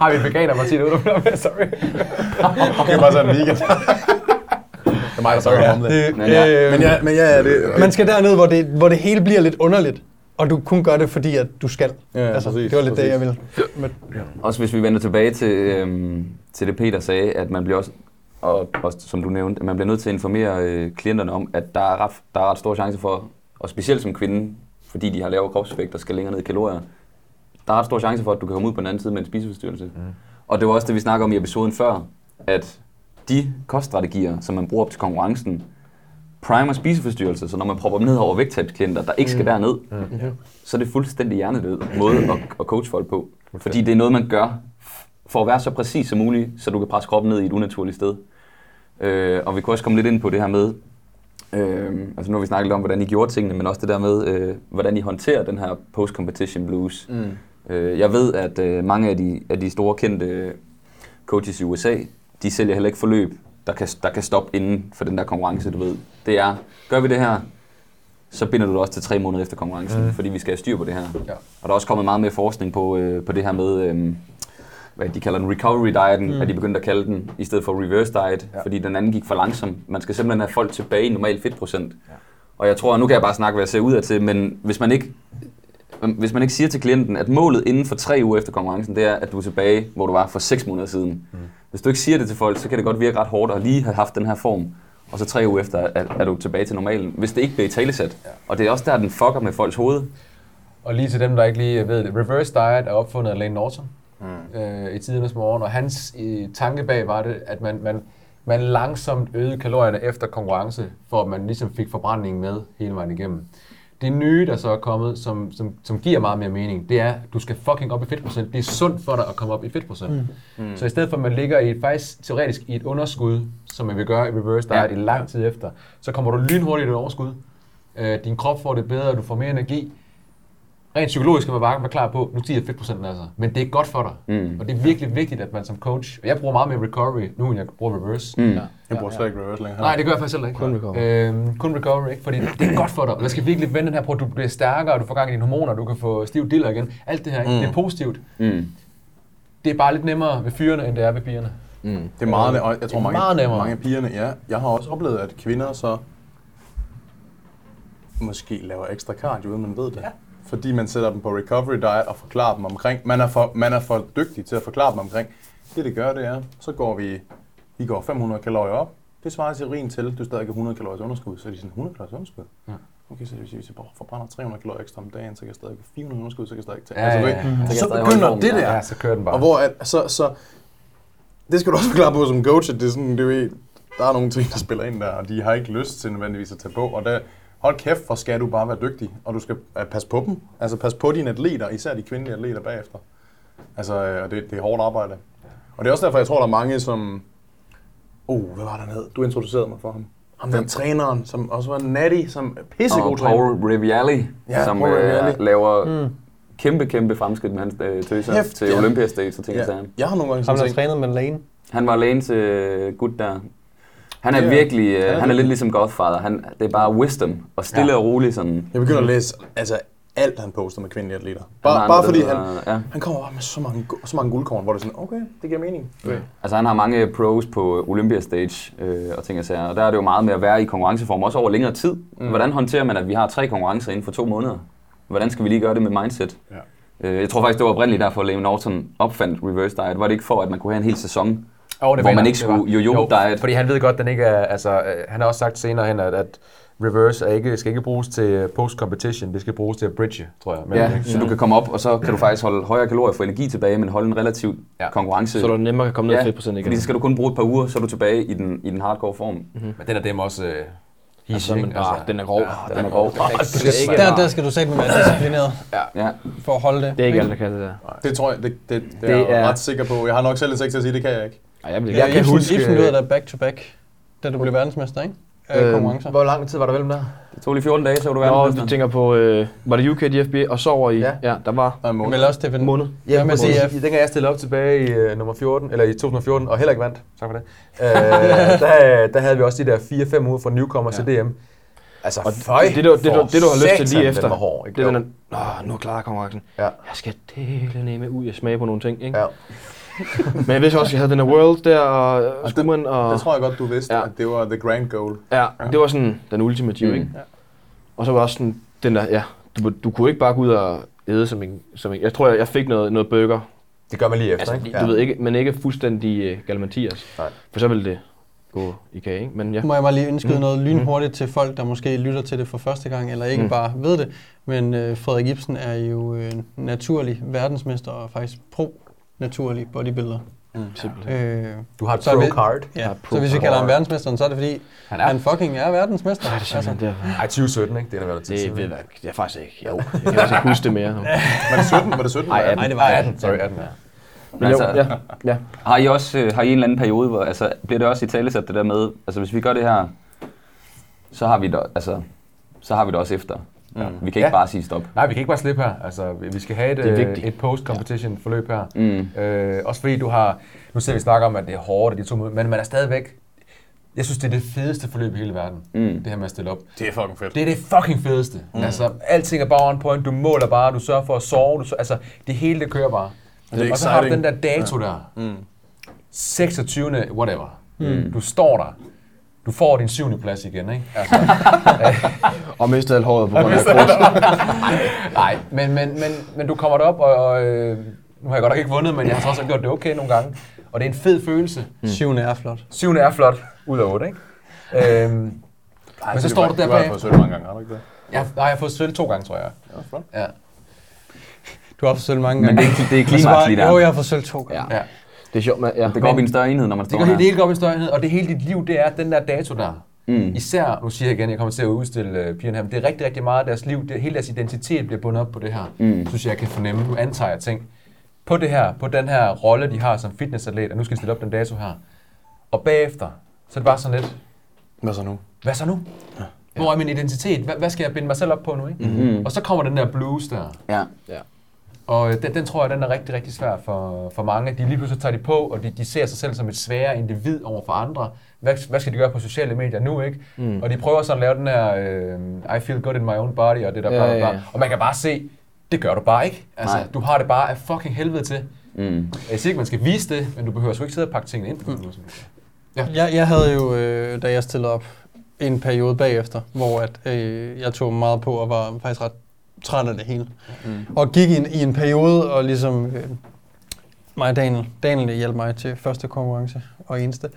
Har vi veganer, Martin, ude med? Sorry. Det er bare sådan en weekend. det er mig, der snakker om det. Det, Men ja. øh, Men ja, men ja, det, man skal derned, hvor det, hvor det hele bliver lidt underligt, og du kun gør det, fordi at du skal. Ja, altså, præcis, det var lidt præcis. det, jeg ville. Men, Også hvis vi vender tilbage til, øhm, til det Peter sagde, at man bliver også, og også, som du nævnte, at man bliver nødt til at informere øh, klienterne om, at der er, ret, der er ret stor chance for, og specielt som kvinde, fordi de har lavere kropsvægt og skal længere ned i kalorier, der er ret stor chance for, at du kan komme ud på den anden side med en spiseforstyrrelse. Mm. Og det var også det, vi snakkede om i episoden før, at de koststrategier, som man bruger op til konkurrencen, primer spiseforstyrrelser, så når man propper dem ned over vægttabsklienter, der ikke skal derned, så er det fuldstændig hjernedød måde at, at coach folk på. Fordi det er noget, man gør for at være så præcis som muligt, så du kan presse kroppen ned i et unaturligt sted. Øh, og vi kunne også komme lidt ind på det her med, øh, altså nu har vi snakket lidt om, hvordan I gjorde tingene, men også det der med, øh, hvordan I håndterer den her post-competition blues. Mm. Øh, jeg ved, at øh, mange af de, af de store kendte coaches i USA, de sælger heller ikke forløb, der kan, der kan stoppe inden for den der konkurrence, du ved. Det er, gør vi det her, så binder du det også til tre måneder efter konkurrencen, mm. fordi vi skal have styr på det her. Ja. Og der er også kommet meget mere forskning på, øh, på det her med, øh, hvad de kalder den recovery dieten, mm. hvad de begyndte at kalde den, i stedet for reverse diet, Ja. fordi den anden gik for langsomt. Man skal simpelthen have folk tilbage i normal fedtprocent. Ja. Og jeg tror, nu kan jeg bare snakke, hvad jeg ser ud af til, men hvis man ikke hvis man ikke siger til klienten, at målet inden for tre uger efter konkurrencen, det er, at du er tilbage, hvor du var for seks måneder siden. Mm. Hvis du ikke siger det til folk, så kan det godt virke ret hårdt at lige have haft den her form, og så tre uger efter er, er du tilbage til normalen, hvis det ikke bliver i talesæt. Ja. Og det er også der, den fucker med folks hoved. Og lige til dem, der ikke lige ved det. Reverse diet er opfundet af Lane Norton mm. øh, i tidernes morgen, og hans øh, tanke bag var det, at man, man, man langsomt øgede kalorierne efter konkurrence, for at man ligesom fik forbrændingen med hele vejen igennem. Det nye, der så er kommet, som, som, som giver meget mere mening, det er, at du skal fucking op i fedtprocent. Det er sundt for dig at komme op i fedtprocent. Mm. Mm. Så i stedet for, at man ligger i et, faktisk teoretisk i et underskud, som man vil gøre i reverse diet ja. i lang tid efter, så kommer du lynhurtigt i et overskud. Øh, din krop får det bedre, du får mere energi. Rent psykologisk kan man bare være klar på, nu stiger fedtprocenten altså. Men det er godt for dig. Mm. Og det er virkelig vigtigt, at man som coach, og jeg bruger meget mere recovery nu, end jeg bruger reverse. Mm. Ja. Jeg bruger slet ikke reverse længere. Nej, det gør jeg faktisk heller ikke. Kun recovery. Øhm, kun recovery, ikke? Fordi det er godt for dig. Og der skal virkelig vende den her på, at du bliver stærkere, du får gang i dine hormoner, du kan få stiv diller igen. Alt det her, ikke? Mm. det er positivt. Mm. Det er bare lidt nemmere ved fyrene, end det er ved pigerne. Mm. Det er meget, og jeg tror Det er mange, meget nemmere. mange af pigerne, ja. Jeg har også oplevet, at kvinder så måske laver ekstra cardio, uden man ved det. Ja. Fordi man sætter dem på recovery diet og forklarer dem omkring. Man er for, man er for dygtig til at forklare dem omkring. Det det gør, det er, så går vi, vi går 500 kalorier op. Det svarer til rin til, du stadig har 100 kalorier underskud. Så er de sådan 100 kalorier underskud. Ja. Okay, så det vil sige, hvis jeg forbrænder 300 kalorier ekstra om dagen, så kan jeg stadig få 400 underskud, så kan jeg stadig tage. Ja, ja, ja. Altså, Så så begynder det der. Ja, så kører den bare. Og hvor at, så, så, det skal du også forklare på som coach, at det er sådan, du ved, der er nogle ting, der spiller ind der, og de har ikke lyst til nødvendigvis at tage på, og der, hold kæft, for skal du bare være dygtig, og du skal uh, passe på dem, altså passe på dine atleter, især de kvindelige atleter bagefter. Altså, øh, og det, det er hårdt arbejde. Og det er også derfor, jeg tror, der er mange, som, oh, hvad var der hed? Du introducerede mig for ham. Ham der træneren, som også var natty, som pissegod Og træner. Paul Riviali, Ja, som Paul øh, Riviali. laver mm. kæmpe, kæmpe fremskridt med hans øh, tøser Kæft, til ja. Olympia Stage og ting og Ja, sager. jeg har nogle gange Ham, der trænede med Lane. Han var alene til øh, gut der. Han er Ja, virkelig, øh, han er han er lidt ligesom Godfather. Han, det er bare wisdom og stille Ja. og roligt sådan. jeg begynder at læse altså, alt, han poster med kvindelige atleter. Han Bare, har bare fordi han, Ja. Han kommer med så mange, så mange guldkorn, hvor det er sådan, okay, det giver mening. Okay. Altså han har mange pros på Olympia Stage øh, og ting og sager. Og der er det jo meget med at være i konkurrenceform, også over længere tid. Mm. Hvordan håndterer man, at vi har tre konkurrencer inden for to måneder? Hvordan skal vi lige gøre det med mindset? Ja. Øh, jeg tror faktisk, det var oprindeligt derfor, at Liam Norton opfandt reverse diet. Var det ikke for, at man kunne have en hel sæson? Oh, Hvor man ikke det skulle var. yo-yo diet. Fordi han ved godt, den ikke er, altså, øh, han har også sagt senere hen, at, at reverse er ikke, skal ikke bruges til øh, post-competition, det skal bruges til at bridge, tror jeg. Men, Ja, så du kan komme op, og så kan du faktisk holde højere kalorier for energi tilbage, men holde en relativt Ja. konkurrence. Så du nemmere kan komme ned ja, fedtprocent igen. fordi så skal du kun bruge et par uger, så er du tilbage i den, i den hardcore form. men den er dem også... Øh, Altså, hissig, men, ah, den er grov. Ja, Den er grov. Der, der skal du sætte være disciplineret Ja. for at holde det. Det er ikke alt, der kan det der. Det tror jeg, det, det, det, Det er jeg er- ret sikker på. Jeg har nok selv en sex til at sige, det kan jeg ikke. Ej, jeg vil Ja, ikke. Jeg kan Ibsen, huske- Ibsen, du der back-to-back, da du blev verdensmester, ikke? Øh, konkurrencer. hvor lang tid var der mellem der? Det tog lige 14 dage, så var du Nå, du verdensmester. tænker på, øh, var det UK, DFB, og så over i, Ja. ja, der var er en måned. Vel også det, en måned. Hvad med CF? Dengang jeg stillede op tilbage i uh, nummer 14, eller i 2014, og heller ikke vandt, tak for det, uh, [laughs] der, der havde vi også de der 4-5 uger fra newcomer ja. til DM. Altså, Og føj, det, du, det, du, det, du har lyst til lige efter, hård, ikke? det er Nå, nu klarer jeg konkurrencen. Ja. Jeg skal dele ned med ud og smage på nogle ting, ikke? Ja. Men jeg vidste også, at jeg havde den her World der, og, og skummeren, og... Det tror jeg godt, du vidste, Ja. ja. at det var the grand goal. Ja, det var sådan den ultimative, Mm. ikke? Og så var også sådan den der, ja, du, du kunne ikke bare gå ud og æde som en, som en jeg tror, jeg, jeg fik noget, noget burger. Det gør man lige efter, Altså, ikke? du ved ikke, men ikke fuldstændig uh, galimatias. Nej. For så ville det gå i kage, ikke? Men ja. Må jeg bare lige indskyde noget lynhurtigt til folk, der måske lytter til det for første gang, eller ikke Mm. bare ved det. Men øh, Frederik Ibsen er jo øh, naturlig verdensmester og faktisk pro-naturlig bodybuilder. Simpelthen. Øh, Du har et Så pro vi- card. ja. pro Så hvis vi kalder ham verdensmesteren, så er det fordi, Han han, han fucking er verdensmester. Nej, det er simpelthen det. Ej, 2017, ikke? Det er da været Det ved jeg, det er faktisk ikke. Jo, [laughs] jeg kan ikke huske det mere. Var det 17? Var det 17? Ej, eller 18? Nej, det var Ej, 18. 18. Sorry, 18. Ja. Men jo, Altså- ja, ja. Har I også øh, har I en eller anden periode, hvor altså, bliver det også i talesat det der med, altså hvis vi gør det her, så har vi det, altså, så har vi det også efter. Mm. Vi kan ikke Ja. bare sige stop. Nej, vi kan ikke bare slippe her. Altså, vi skal have et, Det er øh, et post-competition forløb her. Mm. Øh, også fordi du har, nu ser vi snakke om, at det er hårdt, at de to men man er stadigvæk, jeg synes, det er det fedeste forløb i hele verden, Mm. det her med at stille op. Det er fucking fedt. Det er det fucking fedeste. Mm. Altså, alting er bare on point, du måler bare, du sørger for at sove, du, sørger- altså, det hele det kører bare. Det er og så har du den der dato ja. der, Mm. 26. whatever. Mm. Du står der, du får din syvende plads igen, ikke? Altså, [laughs] Og mistet alt håret på grund af nej, men, men, men, men du kommer derop, og, og øh, nu har jeg godt nok ikke vundet, men jeg har trods alt gjort det okay nogle gange. Og det er en fed følelse. Mm. Syvende er flot. Syvende er flot, ud af otte, ikke? Øhm, Ej, Men så det står du der Du har bag. fået sølv mange gange, har du ikke det? jeg, nej, jeg har fået sølv to gange, tror jeg. Ja, flot. Ja. Du har fået sølv mange Men gange. det er, det er så bare, lige der. Jo, jeg har fået sølv to gange. ja. Det er sjovt, men ja. Det går op i en større enhed, når man Det står går her. helt, det hele går op i størrenhed, og det hele dit liv, det er den der dato der. Mm. Især, nu siger jeg igen, jeg kommer til at udstille uh, pigerne her, men det er rigtig, rigtig meget af deres liv, det, hele deres identitet bliver bundet op på det her. Mm. Synes jeg, jeg kan fornemme, nu antager jeg ting. På det her, på den her rolle, de har som fitnessatlet, og nu skal jeg stille op den dato her. Og bagefter, så er det bare sådan lidt, Hvad så nu? hvad så nu? Hvor er min identitet? Hvad, hvad skal jeg binde mig selv op på nu? Ikke? Mm. Og så kommer den der blues der. Ja. Og øh, den, den tror jeg, den er rigtig, rigtig svær for, for mange. De lige pludselig tager de på, og de, de ser sig selv som et sværere individ over for andre. Hvad, hvad skal de gøre på sociale medier nu, ikke? Mm. Og de prøver sådan at lave den her, øh, I feel good in my own body, og det der Ja, bla, bla, ja, bla. ja. Og man kan bare se, det gør du bare ikke. Altså, Nej. du har det bare af fucking helvede til. Mm. Jeg siger ikke, man skal vise det, men du behøver sgu ikke sidde og pakke tingene ind på mm. Jeg, jeg havde jo, øh, da jeg stillede op, en periode bagefter, hvor at, øh, jeg tog meget på og var faktisk ret træt af det hele. Mm. Og gik i en, i en periode, og ligesom øh, mig og Daniel, Daniel hjalp mig til første konkurrence og eneste,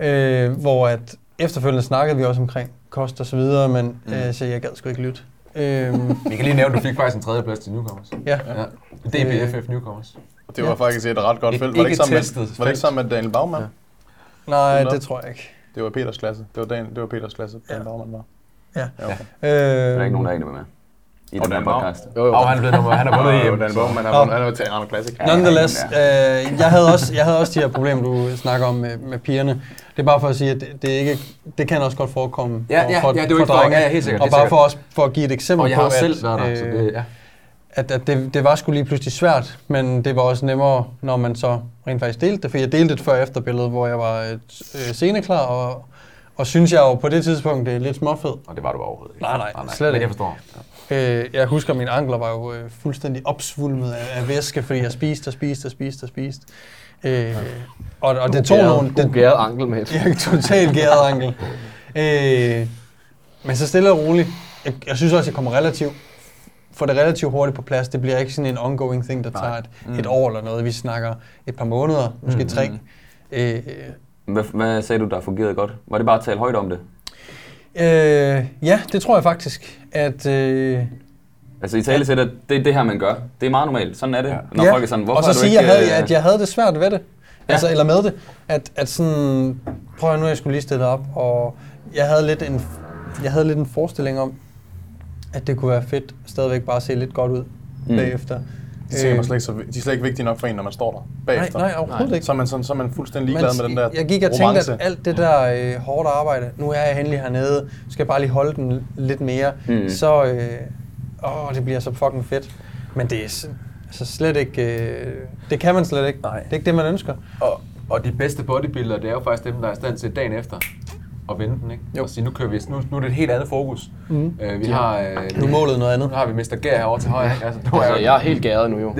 øh, hvor at efterfølgende snakkede vi også omkring kost og så videre, men mm. øh, så jeg gad sgu ikke lytte. Øh, Vi kan lige nævne, at du fik faktisk en tredje plads til Newcomers. ja. Ja. DBFF Newcomers. Det var Ja. faktisk et ret godt felt. Var det ikke ikke sammen med, testet var det ikke sammen med Daniel Baumann? Ja. Nej, det tror jeg ikke. Det var Peters klasse. Det var, Dan, det var Peters klasse, Daniel Ja. Baumann var. Ja. ja okay. Øh, Der er ikke nogen, der egentlig vil med. I Og den her podcast. Jo, jo. Og han er blevet nummer, han er vundet [laughs] Ja, EM. Dan så- Baumann, han han var til Arnold Classic. Ja. Nonetheless, øh, jeg, havde også, jeg havde også de her problemer, du snakker om med, med pigerne. Det er bare for at sige, at det, det, ikke, det kan også godt forekomme Ja, for, ja, for, ja, det er for drenge. ja, helt sikkert. og bare for, os, for at give et eksempel Og jeg på, har selv at, været der, så øh, det, ja. at, at det, det var sgu lige pludselig svært, men det var også nemmere, når man så rent faktisk delte det. For jeg delte et før-efter billede, hvor jeg var øh, sceneklar, og, og synes jeg jo på det tidspunkt, det er lidt småfed. Og det var du overhovedet ikke. Nej, nej, slet Men ikke. jeg forstår. Øh, jeg husker, at mine ankler var jo øh, fuldstændig opsvulmet af, af væske, fordi jeg spiste og spiste og spiste og spiste. Øh, og, og det tog nogle... Den Det, gærede ankel med. jeg er totalt gæret ankel. [laughs] Øh, men så stille og roligt. Jeg, jeg synes også, jeg kommer relativt får det relativt hurtigt på plads. Det bliver ikke sådan en ongoing thing, der tager et, Mm. et år eller noget. Vi snakker et par måneder, måske Mm, tre. mm. Øh, Hvad, hvad sagde du, der fungerede godt? Var det bare at tale højt om det? Øh, ja, det tror jeg faktisk, at... Øh, Altså i tale at det er det her, man gør. Det er meget normalt. Sådan er det. Ja. Når Ja, folk er sådan, hvorfor og så sige, ikke... jeg havde, øh, at jeg havde det svært ved det. Ja. Altså, eller med det. At, at sådan, prøv at nu, jeg skulle lige stille op, og jeg havde lidt en, jeg havde lidt en forestilling om, at det kunne være fedt stadigvæk bare at se lidt godt ud mm. bagefter. De, ting er slet ikke så, de er slet ikke vigtige nok for en, når man står der nej, bagefter. nej, overhovedet ikke. Så er man, sådan, så er man fuldstændig ligeglad med den der jeg gik og tænkte, romance. at alt det der øh, hårde arbejde, nu er jeg endelig hernede, skal jeg bare lige holde den lidt mere, Mm. så øh, åh, det bliver så fucking fedt. Men det er altså slet ikke, øh, det kan man slet ikke. Nej. Det er ikke det, man ønsker. Og, og de bedste bodybuildere, det er jo faktisk dem, der er i stand til dagen efter at vende den, ikke? Jo. Og sige, nu, kører vi, nu, nu er det et helt andet fokus. Mm. Øh, vi har, øh, Nu er målet noget andet. nu har vi Mr. Gær herovre til højre, ikke? Altså, nu er Altså, jeg, jeg er helt gæret nu jo.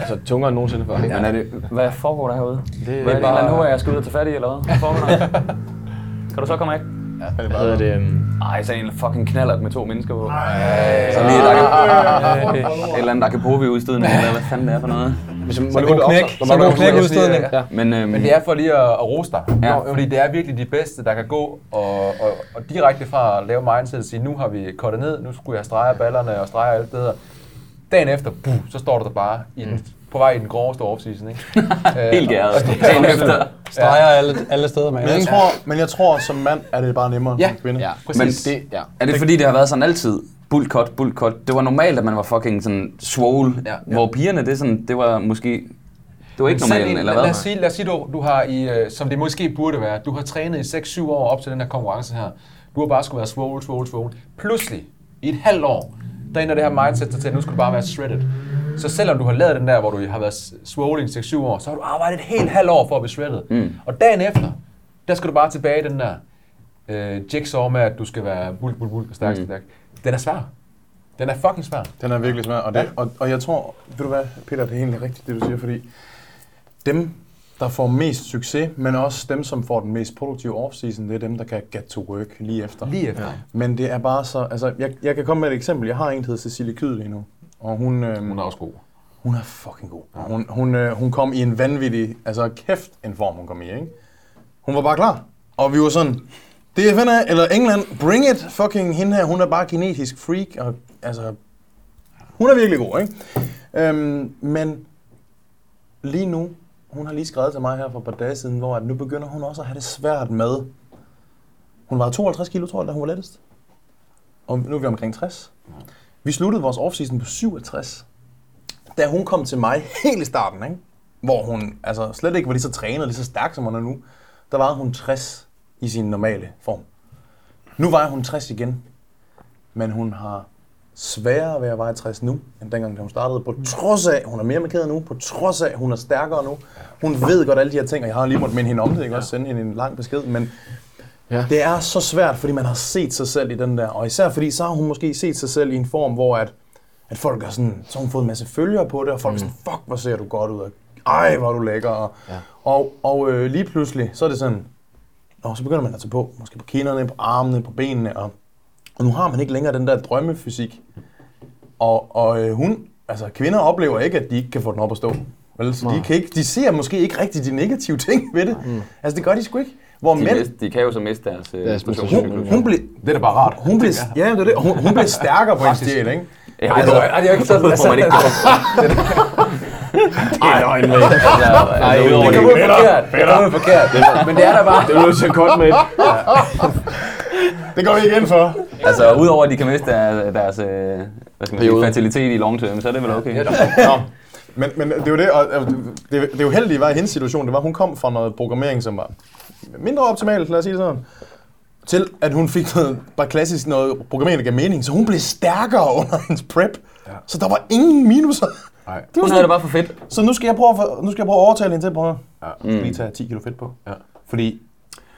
altså, tungere end nogensinde før. Men er det, hvad foregår der herude? Det, Hvad er det det, bare, bare... nu, jeg skal ud og tage fat i, eller hvad? Hvad foregår der? [laughs] Kan du så komme af? Er det hvad bare hedder det? Um, Ej, så en fucking knallert med to mennesker på. Så lige, der kan, et eller andet, der kan påvirke udstødning, eller hvad fanden det er for noget. Hvis man, Så må god knæk, så god knæk udstødning. Ja. Men, øhm, Men det er for lige at, at rose dig. Ja. Ja. Fordi det er virkelig de bedste, der kan gå og, og, og direkte fra at lave mindset og sige, nu har vi kortet ned, nu skulle jeg strege ballerne og strege alt det der. Dagen efter, buh, så står du der bare i den, på vej i den groveste offseason, ikke? [laughs] Øh, helt gæret. er [laughs] Dagen efter. Streger alle, alle steder med. Men jeg, tror, men jeg tror, som mand er det bare nemmere Ja. som kvinde. Ja, Men Præcis. det, ja. er det fordi, det har været sådan altid? Bulk cut, bulk cut. Det var normalt, at man var fucking sådan swole. Ja, ja. Hvor pigerne, det, sådan, det var måske... Det var ikke normalt, eller Lad hvad? os sige, lad os sige du, du har i, øh, som det måske burde være, du har trænet i 6-7 år op til den her konkurrence her. Du har bare skulle være swole, swole, swole. Pludselig, i et halvt år, der ændrer det her mindset til, at nu skal du bare være shredded. Så selvom du har lavet den der, hvor du har været swole i 6-7 år, så har du arbejdet et helt halvt år for at blive shredded. Mm. Og dagen efter, der skal du bare tilbage i den der øh, jigsaw med, at du skal være bulk, bulk, bulk og stærk, Mm. stærk. Den er svær. Den er fucking svær. Den er virkelig svær. Og, det, og, og jeg tror, ved du hvad, Peter, det er egentlig rigtigt, det du siger, fordi dem, der får mest succes, men også dem, som får den mest produktive offseason, det er dem, der kan get to work lige efter. Lige efter. Ja. Men det er bare så, altså, jeg, jeg kan komme med et eksempel. Jeg har en, der hedder Cecilie Kyd lige nu, og hun, øhm, Hun er også god. hun er fucking god. Og Hun, hun, øh, hun kom i en vanvittig, altså kæft en form, hun kom i, ikke? Hun var bare klar. Og vi var sådan, det er fandme, eller England, bring it, fucking hende her, hun er bare genetisk freak, og altså, hun er virkelig god, ikke? Øhm, men lige nu, hun har lige skrevet til mig her for et par dage siden, hvor at nu begynder hun også at have det svært med, hun var 52 kilo, tror jeg, da hun var lettest. Og nu er vi omkring 60. Vi sluttede vores offseason på 67 da hun kom til mig helt i starten, ikke? hvor hun altså, slet ikke var lige så trænet lige så stærk, som hun er nu, der var hun 60 i sin normale form. Nu vejer hun 60 igen, men hun har sværere ved at veje 60 nu, end dengang, da hun startede. På trods af, hun er mere markeret nu, på trods af, hun er stærkere nu. Hun ved godt alle de her ting, og jeg har lige måttet minde hende om det, ikke? også sende hende en lang besked, men Ja. det er så svært, fordi man har set sig selv i den der, og især fordi så har hun måske set sig selv i en form, hvor at, at folk er sådan, så har hun fået en masse følgere på det, og folk er sådan, fuck, hvor ser du godt ud, og ej, hvor er du lækker, og, Ja. og, og øh, lige pludselig, så er det sådan, og så begynder man at tage på, måske på kinderne, på armene, på benene, og, og nu har man ikke længere den der drømmefysik. Og, og øh, hun, altså kvinder oplever ikke, at de ikke kan få den op at stå. Vel, så de, kan ikke, de ser måske ikke rigtig de negative ting ved det. Mm. Altså det gør de sgu ikke. Hvor De, mænd, mist, de kan jo så miste deres, øh, Deres motionscykel. motivation. hun, blev, Det er da bare rart. hun blev, ja, det er det. Hun, hun blev stærkere på diæt, ikke? Ja, Ej, altså, det er jo ikke sådan. får man ikke Ej, nej, nej. Nej, altså, Det kommer forkert. Det kommer forkert. Men det er da bare... Det er til at kort med et. Det går vi ikke ind for. Altså, udover at de kan miste deres, deres øh, hvad skal man sige, fertilitet i long term, så er det vel okay. Nå. Men, men det er jo det, og det, det uheldige var i hendes situation, det var, at hun kom fra noget programmering, som var mindre optimalt, lad os sige det sådan, til at hun fik noget, bare klassisk noget programmering, der gav mening, så hun blev stærkere under [laughs] hendes prep. Ja. Så der var ingen minuser. Nej. Det var Hun sådan, havde det bare for fedt. Så nu skal jeg prøve at, nu skal jeg prøve at overtale hende til, prøve Ja. ja. mm. lige tage 10 kilo fedt på. Ja. Fordi,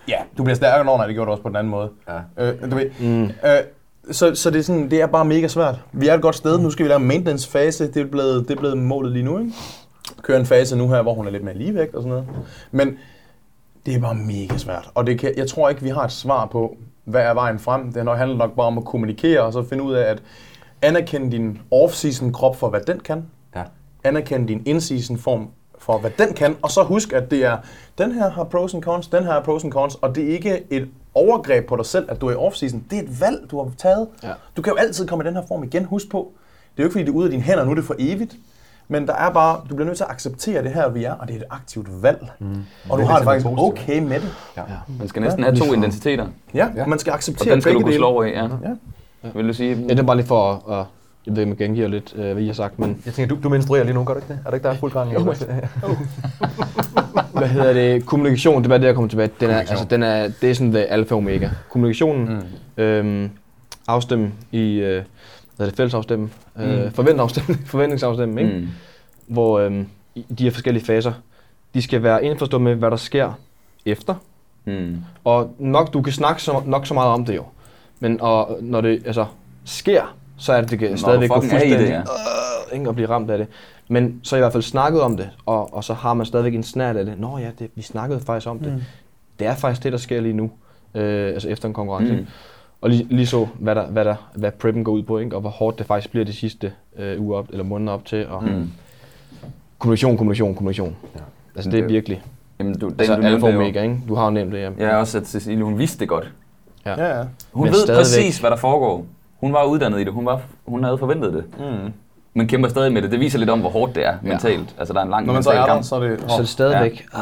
ja, du bliver stærkere, når nej, det gjorde du også på den anden måde. Ja. Øh, du ved, mm. øh, så, så det, er sådan, det er bare mega svært. Vi er et godt sted. Nu skal vi lave en maintenance-fase. Det er blevet, det er blevet målet lige nu, ikke? Kører en fase nu her, hvor hun er lidt mere ligevægt og sådan noget. Men det er bare mega svært. Og det kan, jeg tror ikke, vi har et svar på, hvad er vejen frem. Det handler nok bare om at kommunikere, og så finde ud af, at anerkende din off-season krop for, hvad den kan. Ja. Anerkende din in-season form for, hvad den kan. Og så husk, at det er, den her har pros and cons, den her har pros and cons, og det er ikke et overgreb på dig selv, at du er i off-season. Det er et valg, du har taget. Ja. Du kan jo altid komme i den her form igen. Husk på, det er jo ikke fordi, det er ude af dine hænder, nu er det for evigt. Men der er bare, du bliver nødt til at acceptere det her, vi er, og det er et aktivt valg. Mm. Og du Det har det faktisk positivt, okay med det. Ja. Man skal næsten have to identiteter, Ja, Ja. og man skal og acceptere den skal du begge kunne dele. slå over i. Ja. Ja. Vil du sige? Ja, det er bare lige for at, at jeg ved om jeg gengiver lidt, øh, hvad I har sagt, men Jeg tænker, du, du menstruerer lige nu, gør du ikke det? Er det ikke der er fuld gang i? [laughs] hvad hedder det, kommunikation, det var det, jeg kom tilbage. Den er, altså, den er, det er sådan det alfa og omega. Kommunikationen, mm. øhm, afstemme i, øh, hvad er det, fællesafstemme, øh, forventningsafstemme, forventningsafstemme, [laughs] ikke? Mm. hvor i de her forskellige faser, de skal være indforstået med, hvad der sker efter. Mm. Og nok, du kan snakke så, nok så meget om det jo. Men og, når det altså, sker, så er det, det kan Når stadigvæk gå i det, fuldstændig ja. øh, ikke at blive ramt af det. Men så i hvert fald snakket om det, og, og så har man stadigvæk en snært af det. Nå ja, det, vi snakkede faktisk om det. Mm. Det er faktisk det, der sker lige nu, øh, altså efter en konkurrence. Mm. Og lige, lige så, hvad, der, hvad, der, hvad preppen går ud på, ikke? og hvor hårdt det faktisk bliver de sidste øh, uger op, eller måneder op til. Og Mm. kommunikation, kommunikation, kommunikation. Ja. Altså det er Det- virkelig. Jamen, du, den, Altså du alfa omega, ikke? Du har jo nævnt det, ja. Ja, også at Cecilie, hun vidste det godt. Ja, ja. Hun Men ved stadigvæk- præcis, hvad der foregår. Hun var uddannet i det. Hun, var, hun havde forventet det. Mm. Men kæmper stadig med det. Det viser lidt om, hvor hårdt det er Ja. mentalt. Altså, der er en lang Når man så mental er der, kamp. så er det... Så er det stadigvæk. Ja.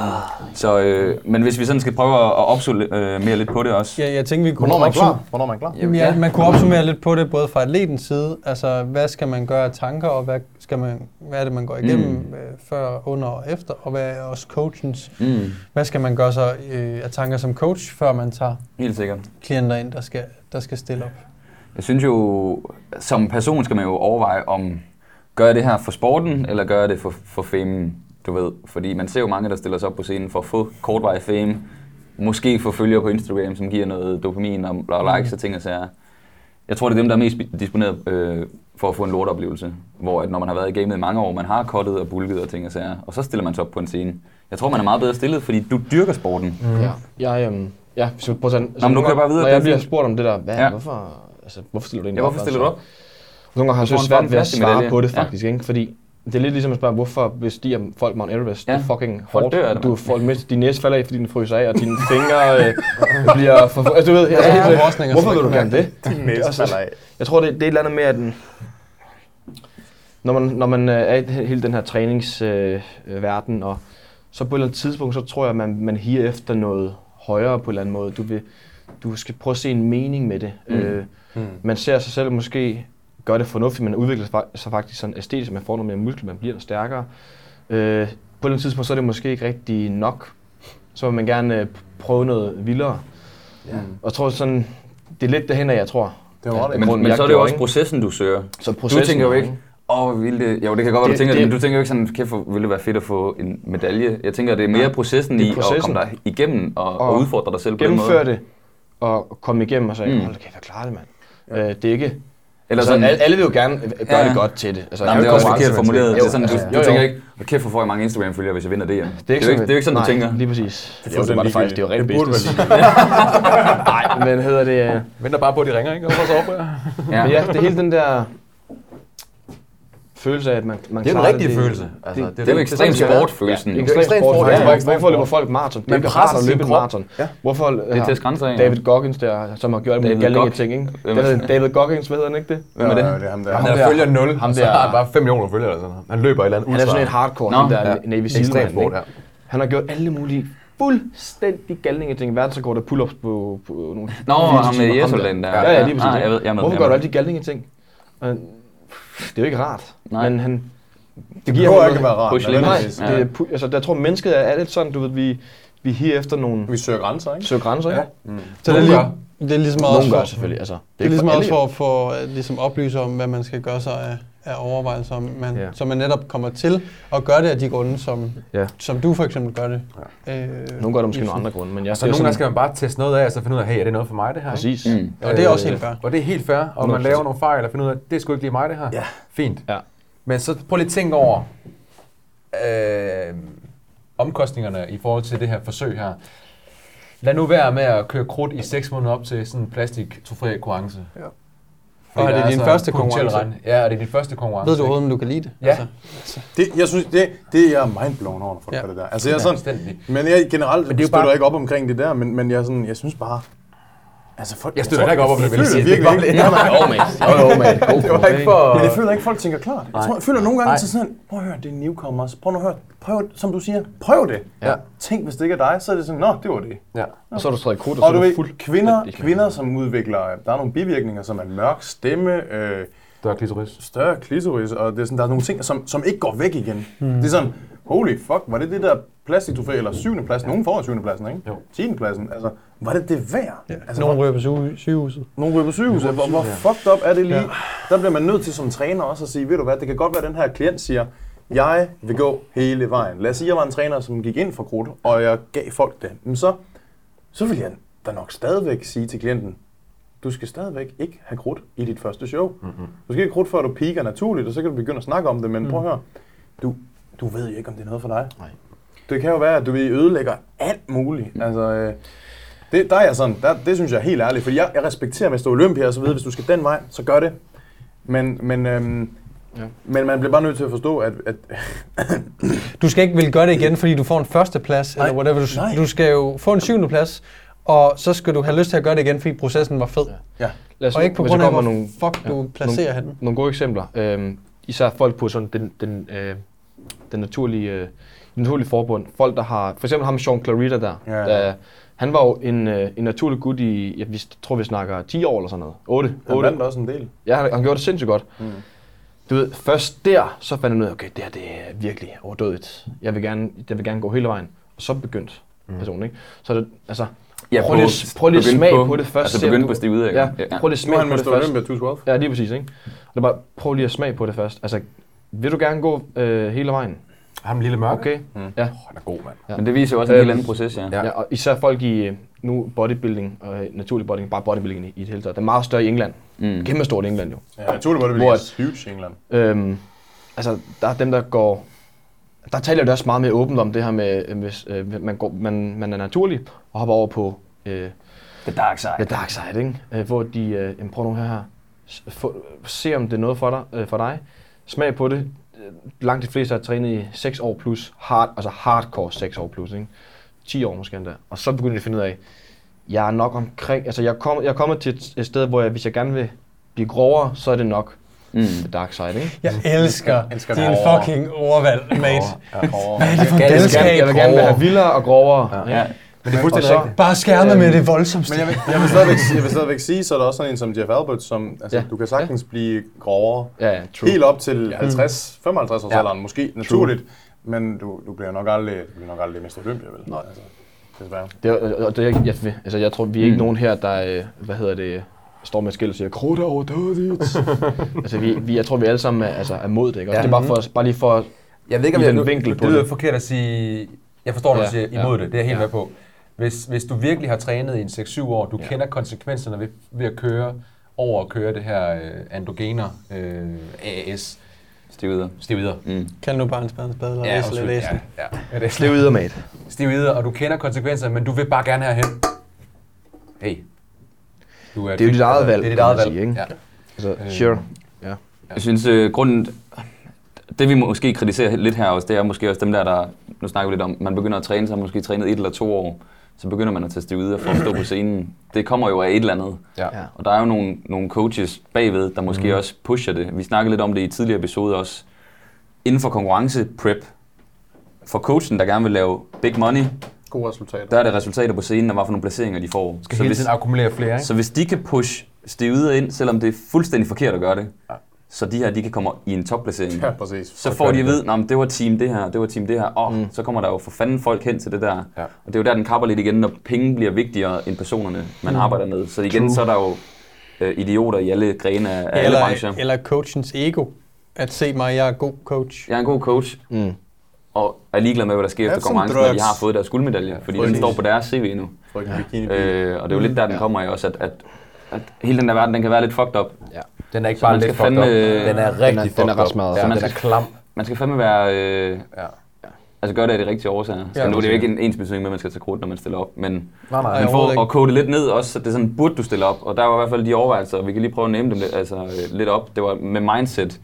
Så, øh, men hvis vi sådan skal prøve at opsummere øh, mere lidt på det også. Ja, jeg tænkte, vi kunne Hvornår er man opsum- klar? Hvornår er man klar? Jamen, ja, man kunne opsummere lidt på det, både fra atletens side, altså hvad skal man gøre af tanker, og hvad, skal man, hvad er det, man går igennem Mm. mm. øh, før, under og efter, og hvad er også coachens, Mm, hvad skal man gøre så øh, af tanker som coach, før man tager helt sikkert. klienter ind, der skal, der skal stille op. Jeg synes jo, som person skal man jo overveje, om gør jeg det her for sporten, eller gør jeg det for, for famen, du ved. Fordi man ser jo mange, der stiller sig op på scenen for at få kortvarig fame. Måske få følgere på Instagram, som giver noget dopamin og, og likes og ting og sager. Jeg tror, det er dem, der er mest disponeret øh, for at få en lortoplevelse. Hvor at når man har været i gamet i mange år, man har kottet og bulket og ting og sager, og så stiller man sig op på en scene. Jeg tror, man er meget bedre stillet, fordi du dyrker sporten. Mm. ja. Jeg, øhm, ja, hvis vi prøver at tage, Nå, men du kan bare videre, Når er jeg bliver spurgt om det der, hvad, Ja. hvorfor, altså, hvorfor stiller du egentlig Ja, hvorfor op? stiller du altså? op? Nogle gange har jeg så svært ved at svare på det Ja. faktisk, ikke? fordi det er lidt ligesom at spørge, hvorfor bestiger folk Mount Everest? Ja. Det er fucking Folk hårdt. dør du får [laughs] mist, din næse falder af, fordi den fryser af, og dine fingre øh, [laughs] bliver for... Altså, du ved, altså, Ja, og hvorfor så vil du gerne det? Din næse Altså, falder af. Jeg tror, det, det er et eller andet med, at den, når man, når man øh, er i he- hele den her træningsverden, øh, verden, og så på et eller andet tidspunkt, så tror jeg, at man, man higer efter noget højere på en eller anden måde. Du, vil, du skal prøve at se en mening med det. Mm. Øh, Mm. man ser sig selv måske gør det fornuftigt, man udvikler sig fa- sig faktisk sådan æstetisk, man får noget mere muskel, man bliver noget stærkere. Øh, på andet tidspunkt, så er det måske ikke rigtig nok. Så vil man gerne øh, prøve noget vildere. Ja. Og jeg tror sådan, det er lidt derhen af, jeg tror. Det var det. Men, men så er det jo også processen, du søger. Så Du tænker jo ikke, åh, oh, ville det... Jo, det kan godt være, du Det- tænker det, men du tænker jo ikke sådan, kæft, ville det være fedt at få en medalje. Jeg tænker, det er mere Nej, processen det er i at processen. komme der igennem og, og, Og udfordre dig selv på den måde. Gennemføre det, og komme igennem og sige, Mm. mm. hold kæft, jeg klarer det, mand. Ja. Øh, det er ikke, Eller Altså, sådan, alle, alle vil jo gerne gøre Ja. det godt til det. Altså, Nej, men det er også forkert formuleret. Det er sådan, du, Jo, du jo. tænker ikke, hvor kæft, hvor får jeg mange Instagram-følgere, hvis jeg vinder DM. Det er, Det er jo ikke, det er jo ikke sådan, du tænker. lige præcis. Det, fuldstændig det var det faktisk, det er jo rent business. [laughs] Nej, men hedder det... øh, Venter bare på, at de ringer, ikke? Og så op, ja. Ja. Det er hele den der følelse af, at man, man Det er en rigtig følelse. Altså, det- Det er jo ekstrem det sport, Ja, følelsen. det er jo. ekstrem ekstrem sport. sport, Ja, ja. ja. Ekstrem Hvorfor løber folk maraton? Det er presser at løbe et maraton. Ja. Hvorfor Det er grænser af. David Goggins der, som har gjort David galninge ting, ikke? Er hedder David Goggins, hvad hedder han ikke det? Hvem er det? Ja, det er ham der. Der- følger 0, ham der- har han bare 5 millioner følgere eller sådan noget. Han løber i et eller andet Han er sådan en ultra. hardcore, ham der Ja. Navy Ekstrem Seal sport, ja. Han har gjort alle mulige fuldstændig galninge ting. Verdensrekord af pull-ups på, på nogle... Nå, ham med der. Jesselland der. Ja, ja, lige præcis. Ah, er med, Hvorfor gør er du med. alle de galninge ting? Det er jo ikke rart. Nej. Men han... Det behøver ham ikke være rart. Nej, det pu- altså, jeg tror, mennesket er lidt sådan, du ved, vi, vi higer efter nogle Vi søger grænser, ikke? søger grænser, ikke? Mm. Så det er, Nogen lige, gør. det er ligesom Nogle også gør for, selvfølgelig, altså. det er ligesom for også for at få øh, ligesom oplyse om, hvad man skal gøre sig af, af overvejelser, man, Ja. ja. så man netop kommer til at gøre det af de grunde, som, Ja. som du for eksempel gør det. Ja. Øh, Nogle gør det måske nogle andre grunde, men jeg Så nogle gange skal man bare teste noget af, og så finde ud af, hey, er det noget for mig, det her? Præcis. Mm. Og det er også helt fair. Og det er helt fair, og man 100%. laver nogle fejl og finder ud af, det er sgu ikke lige mig, det her. Ja. Fint. Ja. Men så prøv lige at tænke over øh, omkostningerne i forhold til det her forsøg her. Lad nu være med at køre krudt i 6 måneder op til sådan en plastik konkurrence. Ja. Og er det din første konkurrence? Ja, og det er din første konkurrence. ved du overhovedet, om du kan lide det? Ja. Altså, Det, jeg synes, det, det er jeg mindblown over, folk Ja. det der. Altså, jeg er sådan, men jeg generelt Men det er støtter bare- ikke op omkring det der, men, men jeg, sådan, jeg synes bare... Altså, folk, Jeg støtter ikke op om det, vil jeg sige. føler Det virkelig bare ikke. lidt- [laughs] Jo, man. Jo, jo, man. God Det var ikke for... Men jeg føler ikke, folk tænker klart. Jeg, tror, jeg føler nogle gange til sådan, prøv at høre, det er newcomers. Prøv at høre, prøv, som du siger, prøv det. Ja. Tænk, hvis det ikke er dig, så er det sådan, nå, det var det. Ja. Og så er du strøget krudt, og, Og så du er ved, fuld. kvinder, kvinder, som udvikler, der er nogle bivirkninger, som er en mørk stemme, øh, er klitoris. større klitoris, og det er sådan, der er nogle ting, som, som ikke går væk igen. Mm. Det er sådan, holy fuck, var det det der plastiktrofæ, eller syvende plads? Nogen får syvende pladsen, ikke? Jo. Tiende pladsen. Altså, var det det værd? ja. Altså, Nogen ryger på syge- sygehuset. nogen ryger på sygehuset. Hvor, hvor fucked up er det lige? Ja. Der bliver man nødt til som træner også at sige, ved du hvad, det kan godt være, at den her klient siger, jeg vil gå hele vejen. Lad os sige, at jeg var en træner, som gik ind for krudt, og jeg gav folk det. Men så, så vil jeg da nok stadigvæk sige til klienten, du skal stadigvæk ikke have krudt i dit første show. Mm-hmm. Du skal ikke have krudt, før du piker naturligt, og så kan du begynde at snakke om det, men mm. prøv at høre, du, du ved jo ikke, om det er noget for dig. Nej. Det kan jo være, at du ødelægger alt muligt. Mm. Altså, øh, det, der er jeg sådan, der, det synes jeg er helt ærligt, fordi jeg, jeg respekterer, hvis du er Olympia og så videre, hvis du skal den vej, så gør det. Men, men, øhm, Ja. ja. men man bliver bare nødt til at forstå, at, at Du skal ikke vil gøre det igen, fordi du får en førsteplads, Nej, eller whatever. Du, nej. du skal jo få en syvende plads, og så skal du have lyst til at gøre det igen, fordi processen var fed. ja, Lad os Og nu- ikke på grund af, hvor nogle, fuck du placerer henne. nogle gode eksempler. Øhm, især folk på sådan den, den, øh, den naturlige, øh, naturlige forbund. Folk, der har... For eksempel ham Sean Clarita der. Ja, ja. der han var jo en, øh, en naturlig gut i, jeg vi, tror vi snakker 10 år eller sådan noget. 8. han 8. vandt også en del. Ja, han, han gjorde det sindssygt godt. Mm. Du ved, først der, så fandt han ud af, okay, det her det er virkelig overdødigt. Jeg vil gerne, jeg vil gerne gå hele vejen. Og så begyndte personen, ikke? Så det, altså, Ja, prøv lige, prøv lige begynde smage på, det først. Altså begynde du- på Stig Ude, Ja, prøv lige Nu han på det først. Olympia 2012. Ja, lige præcis, ikke? Og det er bare, prøv lige at smage på det først. Altså, vil du gerne gå øh, hele vejen? Ham lille mørke. Okay. Mm. Ja. Han er god, mand. Ja. Men det viser jo også en Øhm, helt anden proces, ja. Ja. ja. og især folk i øh, nu bodybuilding og øh, naturlig bodybuilding, bare bodybuilding i, i det hele taget. Det er meget større i England. Mm. Kæmpe stort i England jo. Ja, naturligt var det vel Hvor- ikke huge i England. Øhm, altså, der er dem, der går... Der taler det også meget mere åbent om det her med, øh, hvis øh, man, går, man, man er naturlig og hopper over på øh, The dark side. the dark side, ikke? Øh, hvor de, øh, prøv nu her her, få, se om det er noget for dig, øh, for dig. Smag på det. Øh, Langt de fleste har trænet i 6 år plus, hard, altså hardcore 6 år plus, ikke? 10 år måske endda. Og så begynder de at finde ud af, jeg er nok omkring, altså jeg er kommet, jeg er kommet til et, et sted, hvor jeg, hvis jeg gerne vil blive grovere, så er det nok Mm. the dark side, ikke? Jeg elsker, elsker din det. fucking ordvalg, mate. Ja. Hvad er det for en Jeg gerne, jeg vil gerne have vildere og grovere. Ja. Ja. Men det er fuldstændig så, rigtigt. Bare skærme med det voldsomste. Men jeg vil, jeg, vil stadigvæk, jeg vil stadigvæk sige, så er der også sådan en som Jeff Albert, som altså, Ja. ja. du kan sagtens blive grovere. ja, ja, true. Helt op til 50, 55 års Ja. alderen, måske naturligt. Men du, du bliver nok aldrig, du bliver nok aldrig Mr. Olympia, vel? Nej. Altså, desværre. Det, er- og det, er- jeg, jeg, altså, jeg tror, vi er ikke nogen her, der, øh, hvad hedder det, står med et skilt og siger, krudt er overdødigt. [laughs] altså, vi, vi, jeg tror, vi alle sammen er, altså, er mod det, ikke? Og Ja. det er bare, for, bare lige for, Jeg ved ikke, om jeg, den nu, vinkel det på lyder det. forkert at sige, jeg forstår, når Ja, du siger ja. imod det, det er jeg helt Ja. med på. Hvis, hvis du virkelig har trænet i en 6-7 år, du Ja. kender konsekvenserne ved, ved at køre, over at køre det her øh, androgener øh, AAS Stivider. steroider. Mm. Kald nu bare en spade en spade, eller Ja, læse lidt ja, ja. [laughs] ja, det er Steroider, mate. steroider, og du kender konsekvenserne, men du vil bare gerne herhen. Hey. Du Det er jo dit eget valg, Det er dit kan eget valg. sige, ikke? Ja. Altså, Øh, sure. Jeg synes, øh, grunden... Det vi måske kritiserer lidt her også, det er måske også dem der, der... Nu snakker vi lidt om, man begynder at træne, så har man måske trænet et eller to år. Så begynder man at tage steroider for at stå på scenen. Det kommer jo af et eller andet. Ja. Og der er jo nogle, nogle coaches bagved, der måske mm. også pusher det. Vi snakkede lidt om det i tidligere episoder også. Inden for konkurrence prep, for coachen, der gerne vil lave big money, Gode resultater. der er det resultater på scenen, og hvad for nogle placeringer de får. Skal så, hele hvis, tiden akkumulere flere, ikke? så hvis de kan push steroider ind, selvom det er fuldstændig forkert at gøre det, Ja. Så de her, de kan komme i en topplacering. Ja, præcis. Så får de at vide, at det var team det her, det var team det her, og mm. så kommer der jo for fanden folk hen til det der. Ja. Og det er jo der, den kapper lidt igen, når penge bliver vigtigere end personerne, man mm. arbejder med. Så igen, True. så er der jo øh, idioter i alle grene af, af alle Eller, brancher. eller coachens ego. At se mig, jeg er god coach. Jeg er en god coach, Mm. og er ligeglad med, hvad der sker efter konkurrencen, når de har fået deres guldmedalje, fordi den præcis. står på deres CV nu. Bikini Øh, og det er jo lidt der, den Ja. kommer i også, at, at, at hele den der verden, den kan være lidt fucked up. Den er ikke Så bare lidt fandme- Den er rigtig den er fucked ret up. smadret. Ja, Så man den er skal- klam. Man skal fandme være... Øh, Ja. altså gøre det af de rigtige årsager. Så Ja, nu er det jo ikke en ens betydning med, at man skal tage krudt, når man stiller op, men Nej, Ej, nej. får ikke. at kode det lidt ned også, så det er sådan, burde du stille op? Og der var i hvert fald de overvejelser, og vi kan lige prøve at nævne dem lidt, altså, øh, lidt op. Det var med mindset.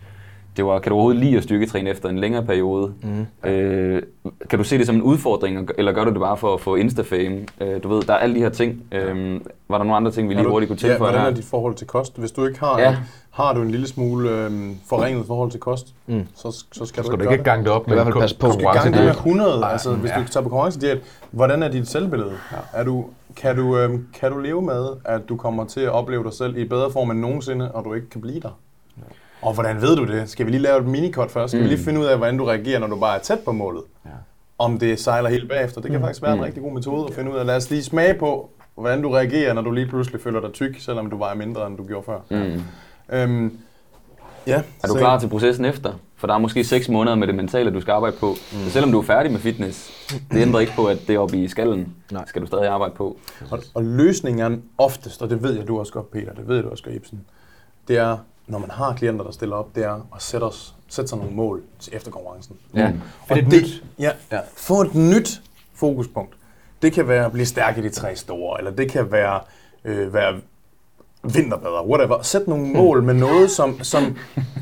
Det var, kan du overhovedet lide at styrketræne efter en længere periode? Mm. Øh, kan du se det som en udfordring, eller gør du det bare for at få Insta-fame? Øh, du ved, der er alle de her ting. Øh, var der nogle andre ting, vi lige du- hurtigt kunne ja, tilføje hvordan er der? dit forhold til kost? Hvis du ikke har, Ja. ja. har du en lille smule øhm, forringet forhold til kost, Mm. så, så skal, Så du skal ikke du ikke gange det op i hvert med fald passe på. det. Du skal gange det med konkurrencediæt. 100. Ej, altså, hvis ja. du tager på konkurrencediæt, hvordan er dit selvbillede? Ja. Er du, kan, du, øhm, kan du leve med, at du kommer til at opleve dig selv i bedre form end nogensinde, og du ikke kan blive der? Og hvordan ved du det? Skal vi lige lave et minikot først? Skal mm. vi lige finde ud af, hvordan du reagerer, når du bare er tæt på målet? Ja. Om det sejler helt bagefter. Det kan faktisk være en Mm. rigtig god metode at finde ud af. Lad os lige smage på, hvordan du reagerer, når du lige pludselig føler dig tyk, selvom du vejer mindre, end du gjorde før. Mm. Øhm, ja, Er du så- klar til processen efter? For der er måske 6 måneder med det mentale, du skal arbejde på. Mm. Så selvom du er færdig med fitness, det ændrer ikke på, at det er oppe i skallen, Nej. skal du stadig arbejde på. Og, og løsningen oftest, og det ved jeg du også godt, Peter, det ved du også godt, Ibsen, det er, når man har klienter, der stiller op, det er at sætte, os, sætte sig nogle mål til efter konkurrencen. Ja. Mm. For det er nyt. Ja, Ja. Få et nyt fokuspunkt. Det kan være at blive stærk i de tre store, eller det kan være, øh, være vinterbadder, whatever. Sæt nogle mål med noget, som... som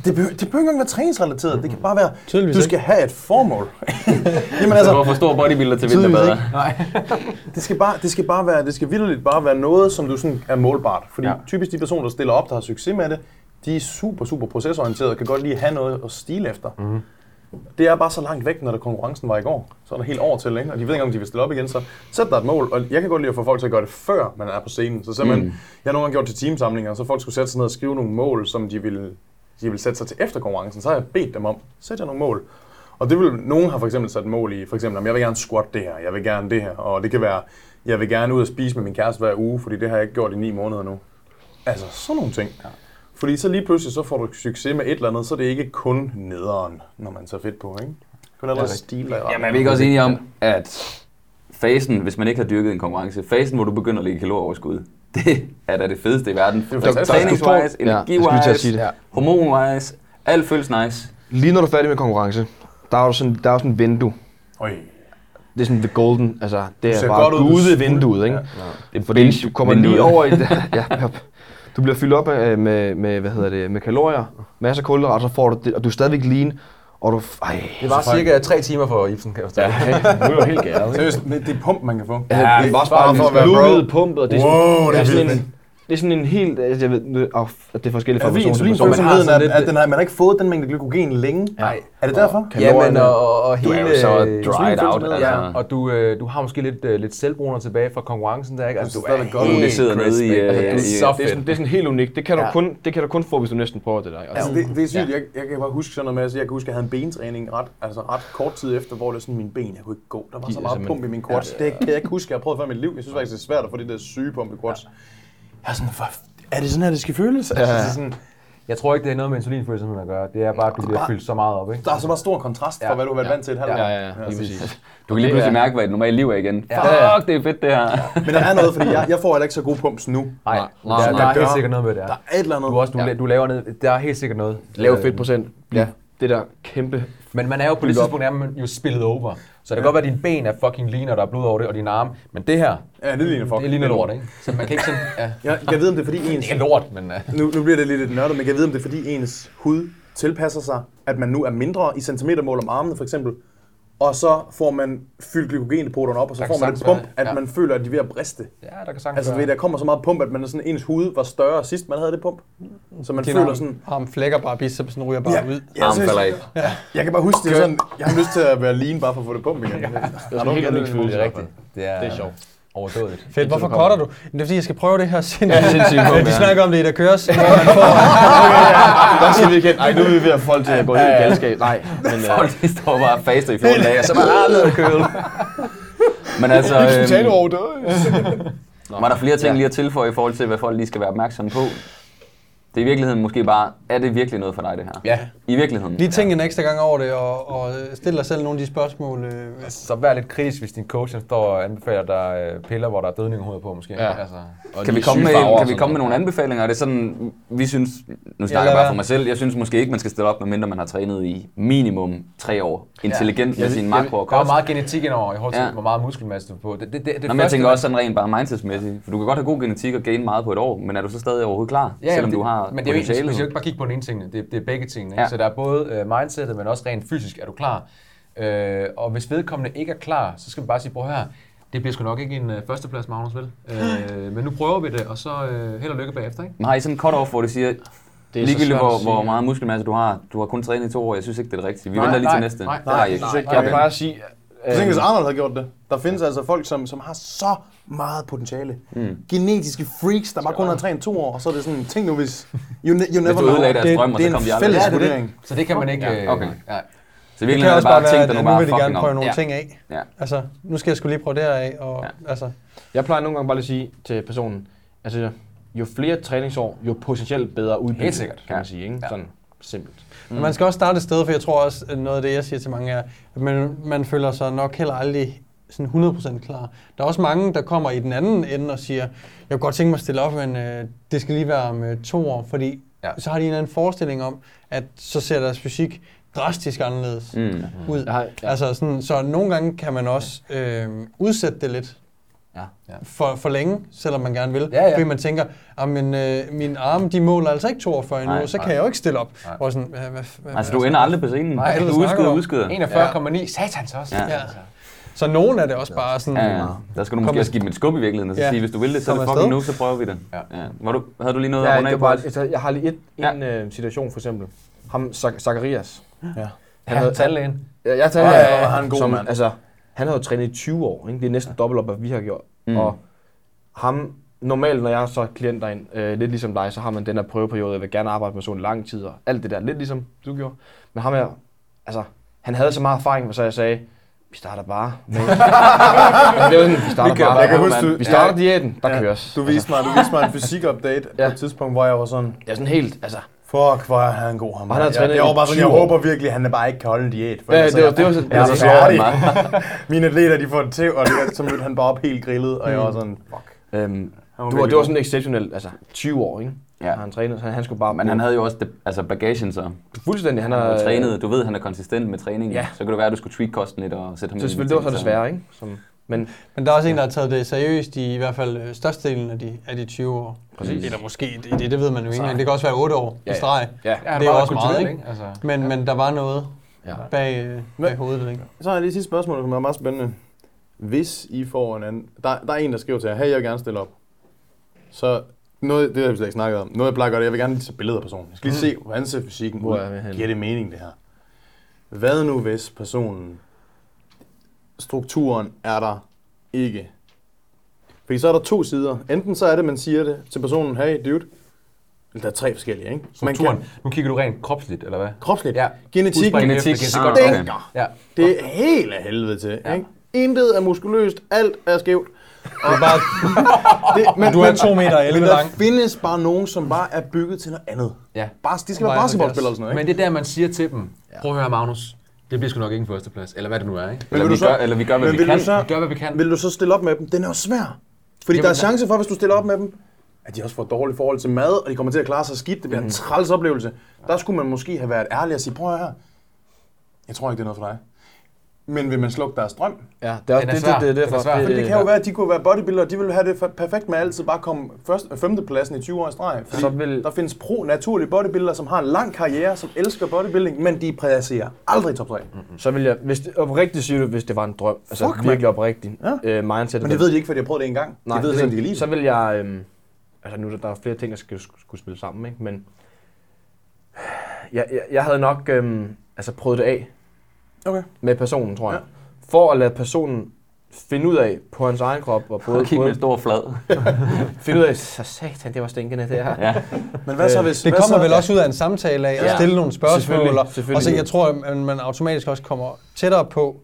det, behøver, det behøver ikke engang være træningsrelateret. Det kan bare være, Tydeligvis du ikke. skal have et formål. [laughs] Jamen Altså, du for stor bodybuilder til vinterbader. [laughs] det skal bare, det skal bare være, det skal vildt bare være noget, som du sådan er målbart. Fordi ja. typisk de personer, der stiller op, der har succes med det, de er super, super procesorienterede og kan godt lide at have noget at stile efter. Mm. Det er bare så langt væk, når der konkurrencen var i går. Så er der helt over til, ikke? og de ved ikke om de vil stille op igen. Så sæt dig et mål, og jeg kan godt lide at få folk til at gøre det, før man er på scenen. Så simpelthen, mm. jeg har nogle gange gjort til teamsamlinger, så folk skulle sætte sig ned og skrive nogle mål, som de ville, de ville sætte sig til efter konkurrencen. Så har jeg bedt dem om, sæt jer nogle mål. Og det vil, nogen har for eksempel sat mål i, for eksempel, om jeg vil gerne squat det her, jeg vil gerne det her, og det kan være, jeg vil gerne ud og spise med min kæreste hver uge, fordi det har jeg ikke gjort i ni måneder nu. Altså, sådan nogle ting. Ja. Fordi så lige pludselig, så får du succes med et eller andet, så er det ikke kun nederen, når man tager fedt på, ikke? Kun allerede stile dig i Jamen, er vi ikke også enige om, at fasen, hvis man ikke har dyrket en konkurrence, fasen, hvor du begynder at lægge kalorieoverskud, [laughs] det er da det fedeste i verden. Er. Træningswise, Ja, energiwise. Ja. hormonwise, alt føles nice. Lige når du er færdig med konkurrence, der er jo sådan, der er jo sådan en vindue. Øj. Det er sådan the golden, altså det er bare godt ud, du gude er vinduet, ikke? Ja. Det er Fordi du kommer lige over i det. ja, ja. Du bliver fyldt op med, med, med, hvad hedder det, med kalorier, masser af kulhydrater, så får du det, og du er stadigvæk lean, og du, ej, Det var cirka tre timer for Ibsen, kan jeg forstå. ja, [laughs] er du helt gæret? Seriøst, det det er pump, man kan få. Ja, det er også bare for at være bro. pumpet, og det er Wow, sådan, det er sådan en, det er sådan en helt, altså, jeg ved, åh, at det er forskelligt fra Er vi person til person. insulinfølsomheden, sådan at, at den har, man har ikke fået den mængde glykogen længe? Nej. Er det derfor? Ja, men og, og, og Du hele... er jo så øh, dried out, Ja, altså. og du, øh, du har måske lidt, øh, lidt selvbruner tilbage fra konkurrencen der, ikke? Altså, Du du er er godt. Det sidder nede i, crispy. øh, Altså, det er i- Det er, sådan, det er sådan helt unikt. Det kan, du Ja. kun, det kan du kun få, hvis du næsten prøver det der. Altså. Altså, det, det er sygt. Jeg, jeg kan bare huske sådan noget med, altså, jeg kan huske, at jeg havde en bentræning ret, altså ret kort tid efter, hvor det sådan mine ben, jeg kunne ikke gå. Der var så meget pump i min quads. Det kan jeg ikke huske, jeg har prøvet før i mit liv. Jeg synes faktisk, det er svært at få det der syge pump i quads. Jeg er sådan, for, er det sådan her, det skal føles? Altså, sådan, Jeg tror ikke, det har noget med insulinfølsomheden at gøre. Det er bare, at du bliver fyldt så meget op, ikke? Der er så bare stor kontrast Ja. fra, hvad du har været vant til et halvt år. Ja, ja, ja, præcis. Du kan lige pludselig mærke, hvad et normalt liv er igen. Ja. Fuck, det er fedt det her. Men der er noget, fordi jeg, jeg får heller ikke så gode pumps nu. Nej, Nej, der, nej, der nej. er helt sikkert noget med det. Der Der. er et eller andet. Du, er også, du, Ja. ja. du laver ned, der er helt sikkert noget. Lav Øh, fedtprocent. Ja. Det der kæmpe... Men man er jo på det tidspunkt, er man jo spillet over. Så det kan godt være, at dine ben er fucking lean, og der er blod over det, og dine arme. Men det her, Ja, det ligner fuck. det ligner lort, ikke? Så man kan ikke sådan... Ja. Jeg, jeg ved, om det er fordi ens... Det er lort, men... Uh, Nu, nu bliver det lidt et nørdet, men jeg ved, om det er fordi ens hud tilpasser sig, at man nu er mindre i centimetermål om armene, for eksempel. Og så får man fyldt glykogendepoterne op, og så Der får man et pump, være, at ja. man føler, at de er ved at briste. ja, der kan sagtens Altså, ved, der kommer så meget pump, at man er sådan, ens hud var større sidst, man havde det pump. Så man Din føler arm, sådan... arm flækker bare, bicepsen ryger bare ud. Armen seriøst. falder af. Jeg kan bare huske, det er sådan, jeg har lyst til at være lean bare for at få det pump igen. Det er en helt unik følelse. Det er rigtigt. Det er, Det er sjovt. Overdådigt. Fedt, hvorfor cutter du? Det er fordi, jeg skal prøve det her [laughs] sindssygt. Ja, sindssygt De snakker om det i der køres, [laughs] man får... Der siger vi igen, ej, nu er vi ved at få folk til at gå helt i galskab. Nej, [laughs] men... øh, Folk de står bare og faster i 14 dage, og så bare ned og køle. Men altså, øhm, det. var der flere ting lige at tilføje i forhold til, hvad folk lige skal være opmærksomme på? Det er i virkeligheden måske bare, er det virkelig noget for dig, det her? Ja, I virkeligheden? Lige tænk en ekstra gang over det, og, og stille dig selv nogle af de spørgsmål. Øh, så vær lidt kritisk, hvis din coach står og anbefaler dig øh, piller, hvor der er dødning i hovedet på, måske. Ja. Altså, Kan vi komme med, kan vi komme med nogle anbefalinger? Er det sådan, vi synes, nu snakker jeg bare for mig selv, jeg synes måske ikke, man skal stille op, medmindre man har trænet i minimum tre år. Intelligent med Jeg- sine jeg- makro og der er kost. meget genetik indover i forhold til, Ja. hvor meget muskelmasse du får. Det, det, det, det Nå, men jeg tænker også sådan rent bare mindsetsmæssigt, for du kan godt have god genetik og gain meget på et år, men er du så stadig overhovedet klar, Ja, selvom det, du har men det er jo ikke, skal jo ikke bare kigge på den ene ting, det, det er begge tingene. Ikke? Ja. Så der er både uh, mindsetet, men også rent fysisk, er du klar? Øh, og hvis vedkommende ikke er klar, så skal vi bare sige, prøv her, det bliver sgu nok ikke en uh, førsteplads, Magnus, vel? Øh, men nu prøver vi det, og så uh, held og lykke bagefter, ikke? Men har I sådan en cut-off, hvor det siger, Det er ligegyldigt hvor, hvor meget muskelmasse du har, du har kun trænet i to år, jeg synes ikke, det er det rigtige. Vi Nej, venter lige nej, til næste. nej, Det har I ikke. Jeg Okay. plejer at sige... Jeg tænker, hvis øh, Arnold havde gjort det. Der findes altså folk, som, som har så meget potentiale. Mm. Genetiske freaks, der bare kun har trænet to år, og så er det sådan, tænk nu hvis... You, ne- you never Hvis du ødelagde deres Det- drøm, det så er kom de en aldrig. fælles det er det. vurdering. Så det kan man ikke... Ja, øh, okay. Ja. Så i det kan det også bare bare ting, være, der at nu vil de fucking gerne om. prøve nogle Ja. ting af. Ja. Altså, nu skal jeg skulle lige prøve det her af, og Ja. altså... Jeg plejer nogle gange bare lige at sige til personen, altså jo flere træningsår, jo potentielt bedre udbytte, Helt sikkert. kan man sige. Ikke? Ja. Sådan simpelt. Mm. Man skal også starte et sted, for jeg tror også, at noget af det, jeg siger til mange er, at man, man føler sig nok heller aldrig sådan 100% klar. Der er også mange, der kommer i den anden ende og siger, jeg kunne godt tænke mig at stille op, men øh, det skal lige være om øh, to år, fordi Ja. ja. så har de en eller anden forestilling om, at så ser deres fysik drastisk anderledes Mm. ud. Har, Ja. Altså sådan, så nogle gange kan man også øh, udsætte det lidt Ja. Ja. for, for længe, selvom man gerne vil. Ja, ja. Fordi man tænker, at min, øh, mine arme de måler altså ikke 42 endnu, Nej, så kan nej. jeg jo ikke stille op. Nej. Og sådan, hvad, hvad, hvad, Altså, du ender aldrig på scenen. Nej, du udskyder, udskyder. 41,9, satans også. Ja. Ja. Så nogen er det også bare sådan, Ja, ja. Der skal du måske også give dem et skub i virkeligheden, og så Ja. sige, hvis du vil det, så er det fucking nu, så prøver vi det. Ja. Ja. Var du, havde du lige noget Ja, at runde af på? altså, jeg har lige et, Ja. en øh, situation for eksempel. Ham, Zach- Zacharias. Ja. Han Han havde, tandlægen. jeg, jeg tager, Ja, ja, ja, han er en god som, mand. Altså, han havde jo trænet i 20 år. Ikke? Det er næsten dobbelt op, hvad vi har gjort. Mm. Og ham, normalt når jeg har så klienter ind, øh, lidt ligesom dig, så har man den der prøveperiode, jeg vil gerne arbejde med sådan lang tid, og alt det der, lidt ligesom du gjorde. Men ham her, altså, han havde så meget erfaring, så jeg sagde, vi starter bare med... [laughs] det var sådan, vi starter Vi kører bare. Jeg kan på, huske, du- Vi starter Ja. diæten, der Ja. køres. Du viste mig, du viste mig en fysik-update på Ja. et tidspunkt, hvor jeg var sådan, Ja, sådan helt, altså... fuck, hvor er han god ham. Han har jeg, trænet jeg, i var bare sådan, 20 jeg håber virkelig, at han bare ikke kan holde en diæt. For Ja, ellers det var- jeg- det var så- jeg det så færdig. meget. [laughs] Mine atleter, de får et tæv, og det, så mødte han bare op helt grillet, og jeg var sådan, fuck. Øhm, Han var du det var god. sådan exceptionelt, altså 20 år, ikke? Ja. Han trænet, så han, han skulle bare... Men han havde jo også det, altså bagagen så. fuldstændig, han Han har trænet, du ved, han er konsistent med træningen. Ja. Så kan det være, at du skulle tweak kosten lidt og sætte ham Så i selvfølgelig, det var så ting, det svære, ikke? Som, men Men der er også en, der har taget det seriøst i i hvert fald øh, størstedelen af de, af de 20 år. Præcis. Eller måske, det, det, det ved man jo ikke, men det kan også være 8 år Ja, i streg. ja, Ja, Det er var også meget, ikke? Altså. Men, men der var noget Ja. bag, øh, bag hovedet, ikke? Så har jeg lige et sidste spørgsmål, som er meget spændende. Hvis I får en anden... Der, der er en, der skriver til jer, hey, jeg vil gerne stille op. Så noget, det har vi slet ikke snakket om. Noget, jeg plejer at gøre, det er, jeg vil gerne lige tage billeder af personen. Jeg skal lige se, hvordan ser fysikken ud. er? Giver det mening, det her? Hvad nu, hvis personen... Strukturen er der ikke. Fordi så er der to sider. Enten så er det, man siger det til personen, hey, dude. Eller der er tre forskellige, ikke? Strukturen. kan, Nu kigger du rent kropsligt, eller hvad? kropsligt. Ja. Genetikken Genetik. okay. stinker. Ja. Det er helt af helvede til, Ja. ikke? Intet er muskuløst, alt er skævt. Det er bare, [laughs] Det, men, du er 2 meter 11 men der lang. findes bare nogen, som bare er bygget til noget andet. Ja. Bare, de skal være basketballspillere og sådan noget, Men ikke? det er der, man siger til dem, prøv at høre Magnus, det bliver sgu nok ikke en førsteplads, eller hvad det nu er, ikke? Eller, vil vi du så- gør, eller vi gør, hvad vi kan. så, Vi gør, hvad vi kan. vil du så stille op med dem? Den er jo svær. Fordi Jamen, der er chance for, hvis du stiller op med dem, at de også får et dårligt forhold til mad, og de kommer til at klare sig skidt. Det bliver en træls oplevelse. Der skulle man måske have været ærlig og sige, prøv at høre her. Jeg tror ikke, det er noget for dig. Men vil man slukke deres drøm? Ja, det er, Den er det, svær. det, det, det, er er derfor. svær. Fordi det kan jo være, at de kunne være bodybuildere, de vil have det perfekt med altid bare komme først, femtepladsen i 20 år i streg. Fordi Så vil- der findes pro-naturlige bodybuildere, som har en lang karriere, som elsker bodybuilding, men de præciserer aldrig i top 3. Så vil jeg, hvis det, oprigtigt siger du, hvis det var en drøm, altså Fuck, virkelig oprigtigt, Ja. øh, mindset. Men det ved de ikke, fordi de har prøvet det en gang. Nej, de ved det ved- de kan lide Så det. vil jeg, øhm, altså nu er der, der er flere ting, der skal skulle spille sammen, ikke? men jeg, jeg, jeg havde nok øhm, altså prøvet det af Okay. med personen, tror jeg. Ja. For at lade personen finde ud af på hans egen krop, og både, Kig med stor flad. [laughs] finde ud af, så satan, det var stinkende det her. Ja. Men hvad så hvis... det hvad kommer så, vel også ud af en samtale af at Ja. stille nogle spørgsmål. Selvfølgelig, Og, selvfølgelig. og så jeg tror, at man automatisk også kommer tættere på,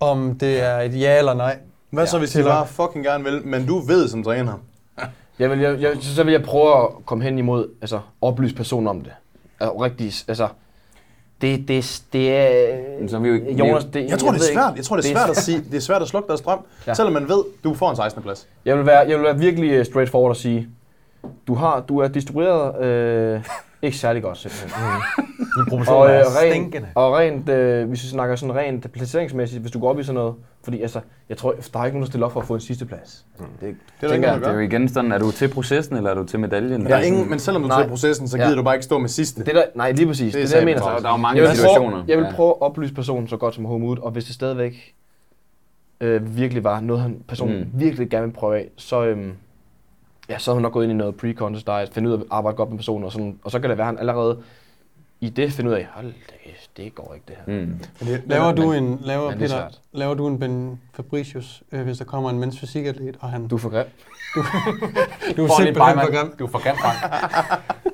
om det er et ja eller nej. Hvad så hvis de Til at- bare fucking gerne vil, men du ved som træner? [laughs] Jeg vil, jeg, jeg, så vil jeg prøve at komme hen imod, altså oplyse personen om det. Altså, rigtig, altså, det, det, det er... Men så er vi jo ikke- Jonas, vi det, Jeg tror, det er svært. Jeg tror, det er svært at sige. Det er svært at slukke deres drøm, Ja. selvom man ved, du får en 16. plads. Jeg vil være, jeg vil være virkelig øh, straightforward og sige, du, har, du er distribueret øh, ikke særlig godt simpelthen. [laughs] Din Og, proportion øh, er rent, stinkende. og rent, øh, hvis vi snakker sådan rent placeringsmæssigt, hvis du går op i sådan noget, fordi altså, jeg tror, der er ikke nogen, der stiller op for at få en sidste plads. Det, Det er der ikke jeg. nogen, Det er der jo igen sådan, er du til processen, eller er du til medaljen? Der er ingen, men selvom du Nej. tager processen, så Ja. gider du bare ikke stå med sidste. det der, nej, lige præcis. Det Det, er er det, jeg mener. træls. Der er jo mange jeg situationer. Prøve, jeg vil Ja. prøve at oplyse personen så godt som overhovedet muligt, og hvis det stadigvæk øh, virkelig var noget, han, personen Mm. mm. virkelig gerne vil prøve af, så, øhm, ja, så er han nok gået ind i noget pre-contest diet, finde ud af at arbejde godt med personen, og, sådan, og så kan det være, at han allerede i det finder ud af, hold da, det går ikke det her. Mm. Men det, Laver du en, laver, men det er Peter, laver du en Ben Fabricius, øh, hvis der kommer en mens fysikatlet, og han... Du er for grim. du [laughs] er Får lige simpelthen for grim. Du er for grim,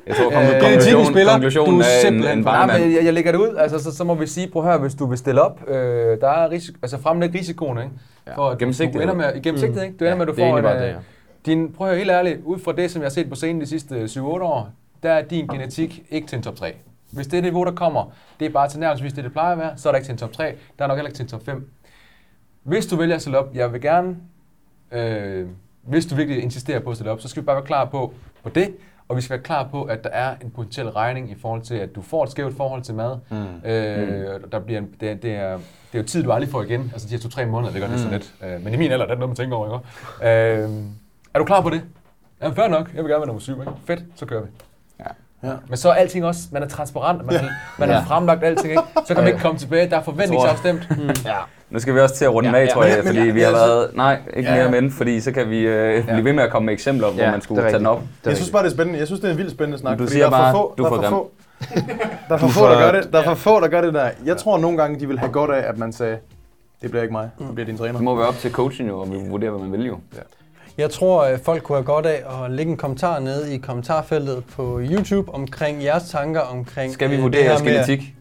Jeg tror, Øh, konklusionen, genetisk spiller, konklusionen du er er en, simpelthen en for- Nej, jeg, jeg lægger det ud, altså, så, så må vi sige, prøv høre, hvis du vil stille op, øh, der er risiko, altså fremlæg risikoen, ikke? Ja. For at du, du Gennemsigtighed. ender med, i gennemsigtighed, ikke? Du ender med, at du det er får egentlig en, bare det, øh, ja. Din, prøv at høre helt ærligt, ud fra det, som jeg har set på scenen de sidste 7-8 år, der er din genetik ikke til en top 3. Hvis det niveau, der kommer, det er bare til nærmest det, det plejer at være, så er der ikke til en top 3, der er nok heller ikke til en top 5. Hvis du vælger at stille op, jeg vil gerne, øh, hvis du virkelig insisterer på at stille op, så skal vi bare være klar på, på det, og vi skal være klar på, at der er en potentiel regning i forhold til, at du får et skævt forhold til mad. Mm. Øh, der bliver en, det, er- det, er, det er jo tid, du aldrig får igen. Altså de her to-tre måneder, det gør næsten lidt. Øh, men i min alder, det er noget, man tænker over, ikke? Øh, er du klar på det? Jamen, fair nok. Jeg vil gerne være nummer syv, ikke? Fedt, så kører vi. Ja. Men så er alting også, man er transparent, man, har, man har Ja. fremlagt alting, ikke? Så kan man ikke komme tilbage, der er forventningsafstemt. ja. Nu skal vi også til at runde Ja, med, ja, tror jeg, [laughs] men fordi jeg- vi har været... Nej, ikke Ja, ja. mere men, fordi så kan vi øh, blive ved med at komme med eksempler, hvor Ja, man skulle tage den op. Jeg synes bare, det er spændende. Jeg synes, det er en vildt spændende snak. Du fordi siger der er for få, du er der er for grim. få, der er for få, der gør det. Der er for få, der gør det der. Jeg tror nogle gange, de vil have godt af, at man sagde, det bliver ikke mig, det bliver din træner. Det må være op til coachen jo, og vi vurderer, hvad man vil jo. Jeg tror, at folk kunne have godt af at lægge en kommentar nede i kommentarfeltet på YouTube omkring jeres tanker omkring... Skal vi øh, vurdere her jeres genetik?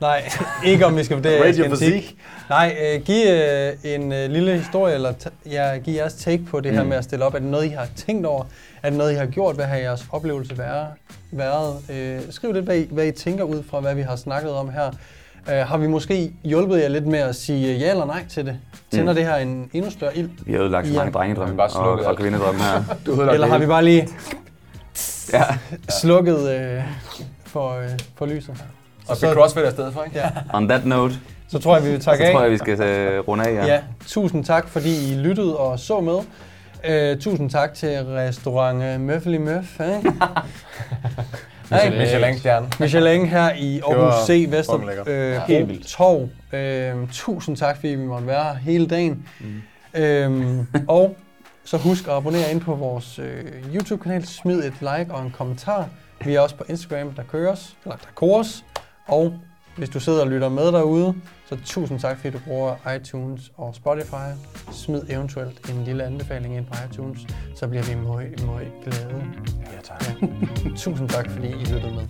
Nej, [laughs] ikke om vi skal vurdere jeres genetik. Nej, øh, giv øh, en øh, lille historie, eller ja, giv jeres take på det her Mm. med at stille op. Er det noget, I har tænkt over? Er det noget, I har gjort? Hvad har jeres oplevelse være, været? Øh, skriv lidt, hvad I, hvad I tænker ud fra, hvad vi har snakket om her. Øh, har vi måske hjulpet jer lidt med at sige ja eller nej til det? Tænder Mm. det her en endnu større ild? Vi har ødelagt så Ja. mange drengedrømme Vi har og, bare og alt. kvindedrømme her. [laughs] Du Eller har vi bare lige Ja. slukket øh, for, øh, for lyset? Og så CrossFit er stedet for, ikke? Ja, On that note, så tror jeg, vi vil så takke af. tror jeg, vi skal øh, runde af. Ja. Ja, tusind tak, fordi I lyttede og så med. Uh, tusind tak til restaurant uh, Møffeli Møff, ikke? [laughs] Michelin- Michelin-stjerne. Michelin her i Aarhus C. lækkert. Vesterbro helt vildt. Torv. Uh, tusind tak, fordi vi måtte være her hele dagen. Mm. Um, og så husk at abonnere ind på vores uh, YouTube-kanal. Smid et like og en kommentar. Vi er også på Instagram, der køres, eller der kores. Og hvis du sidder og lytter med derude, så tusind tak, fordi du bruger iTunes og Spotify. Smid eventuelt en lille anbefaling ind på iTunes, så bliver vi meget, meget glade. Ja, tak. [laughs] Tusind tak, fordi I lyttede med.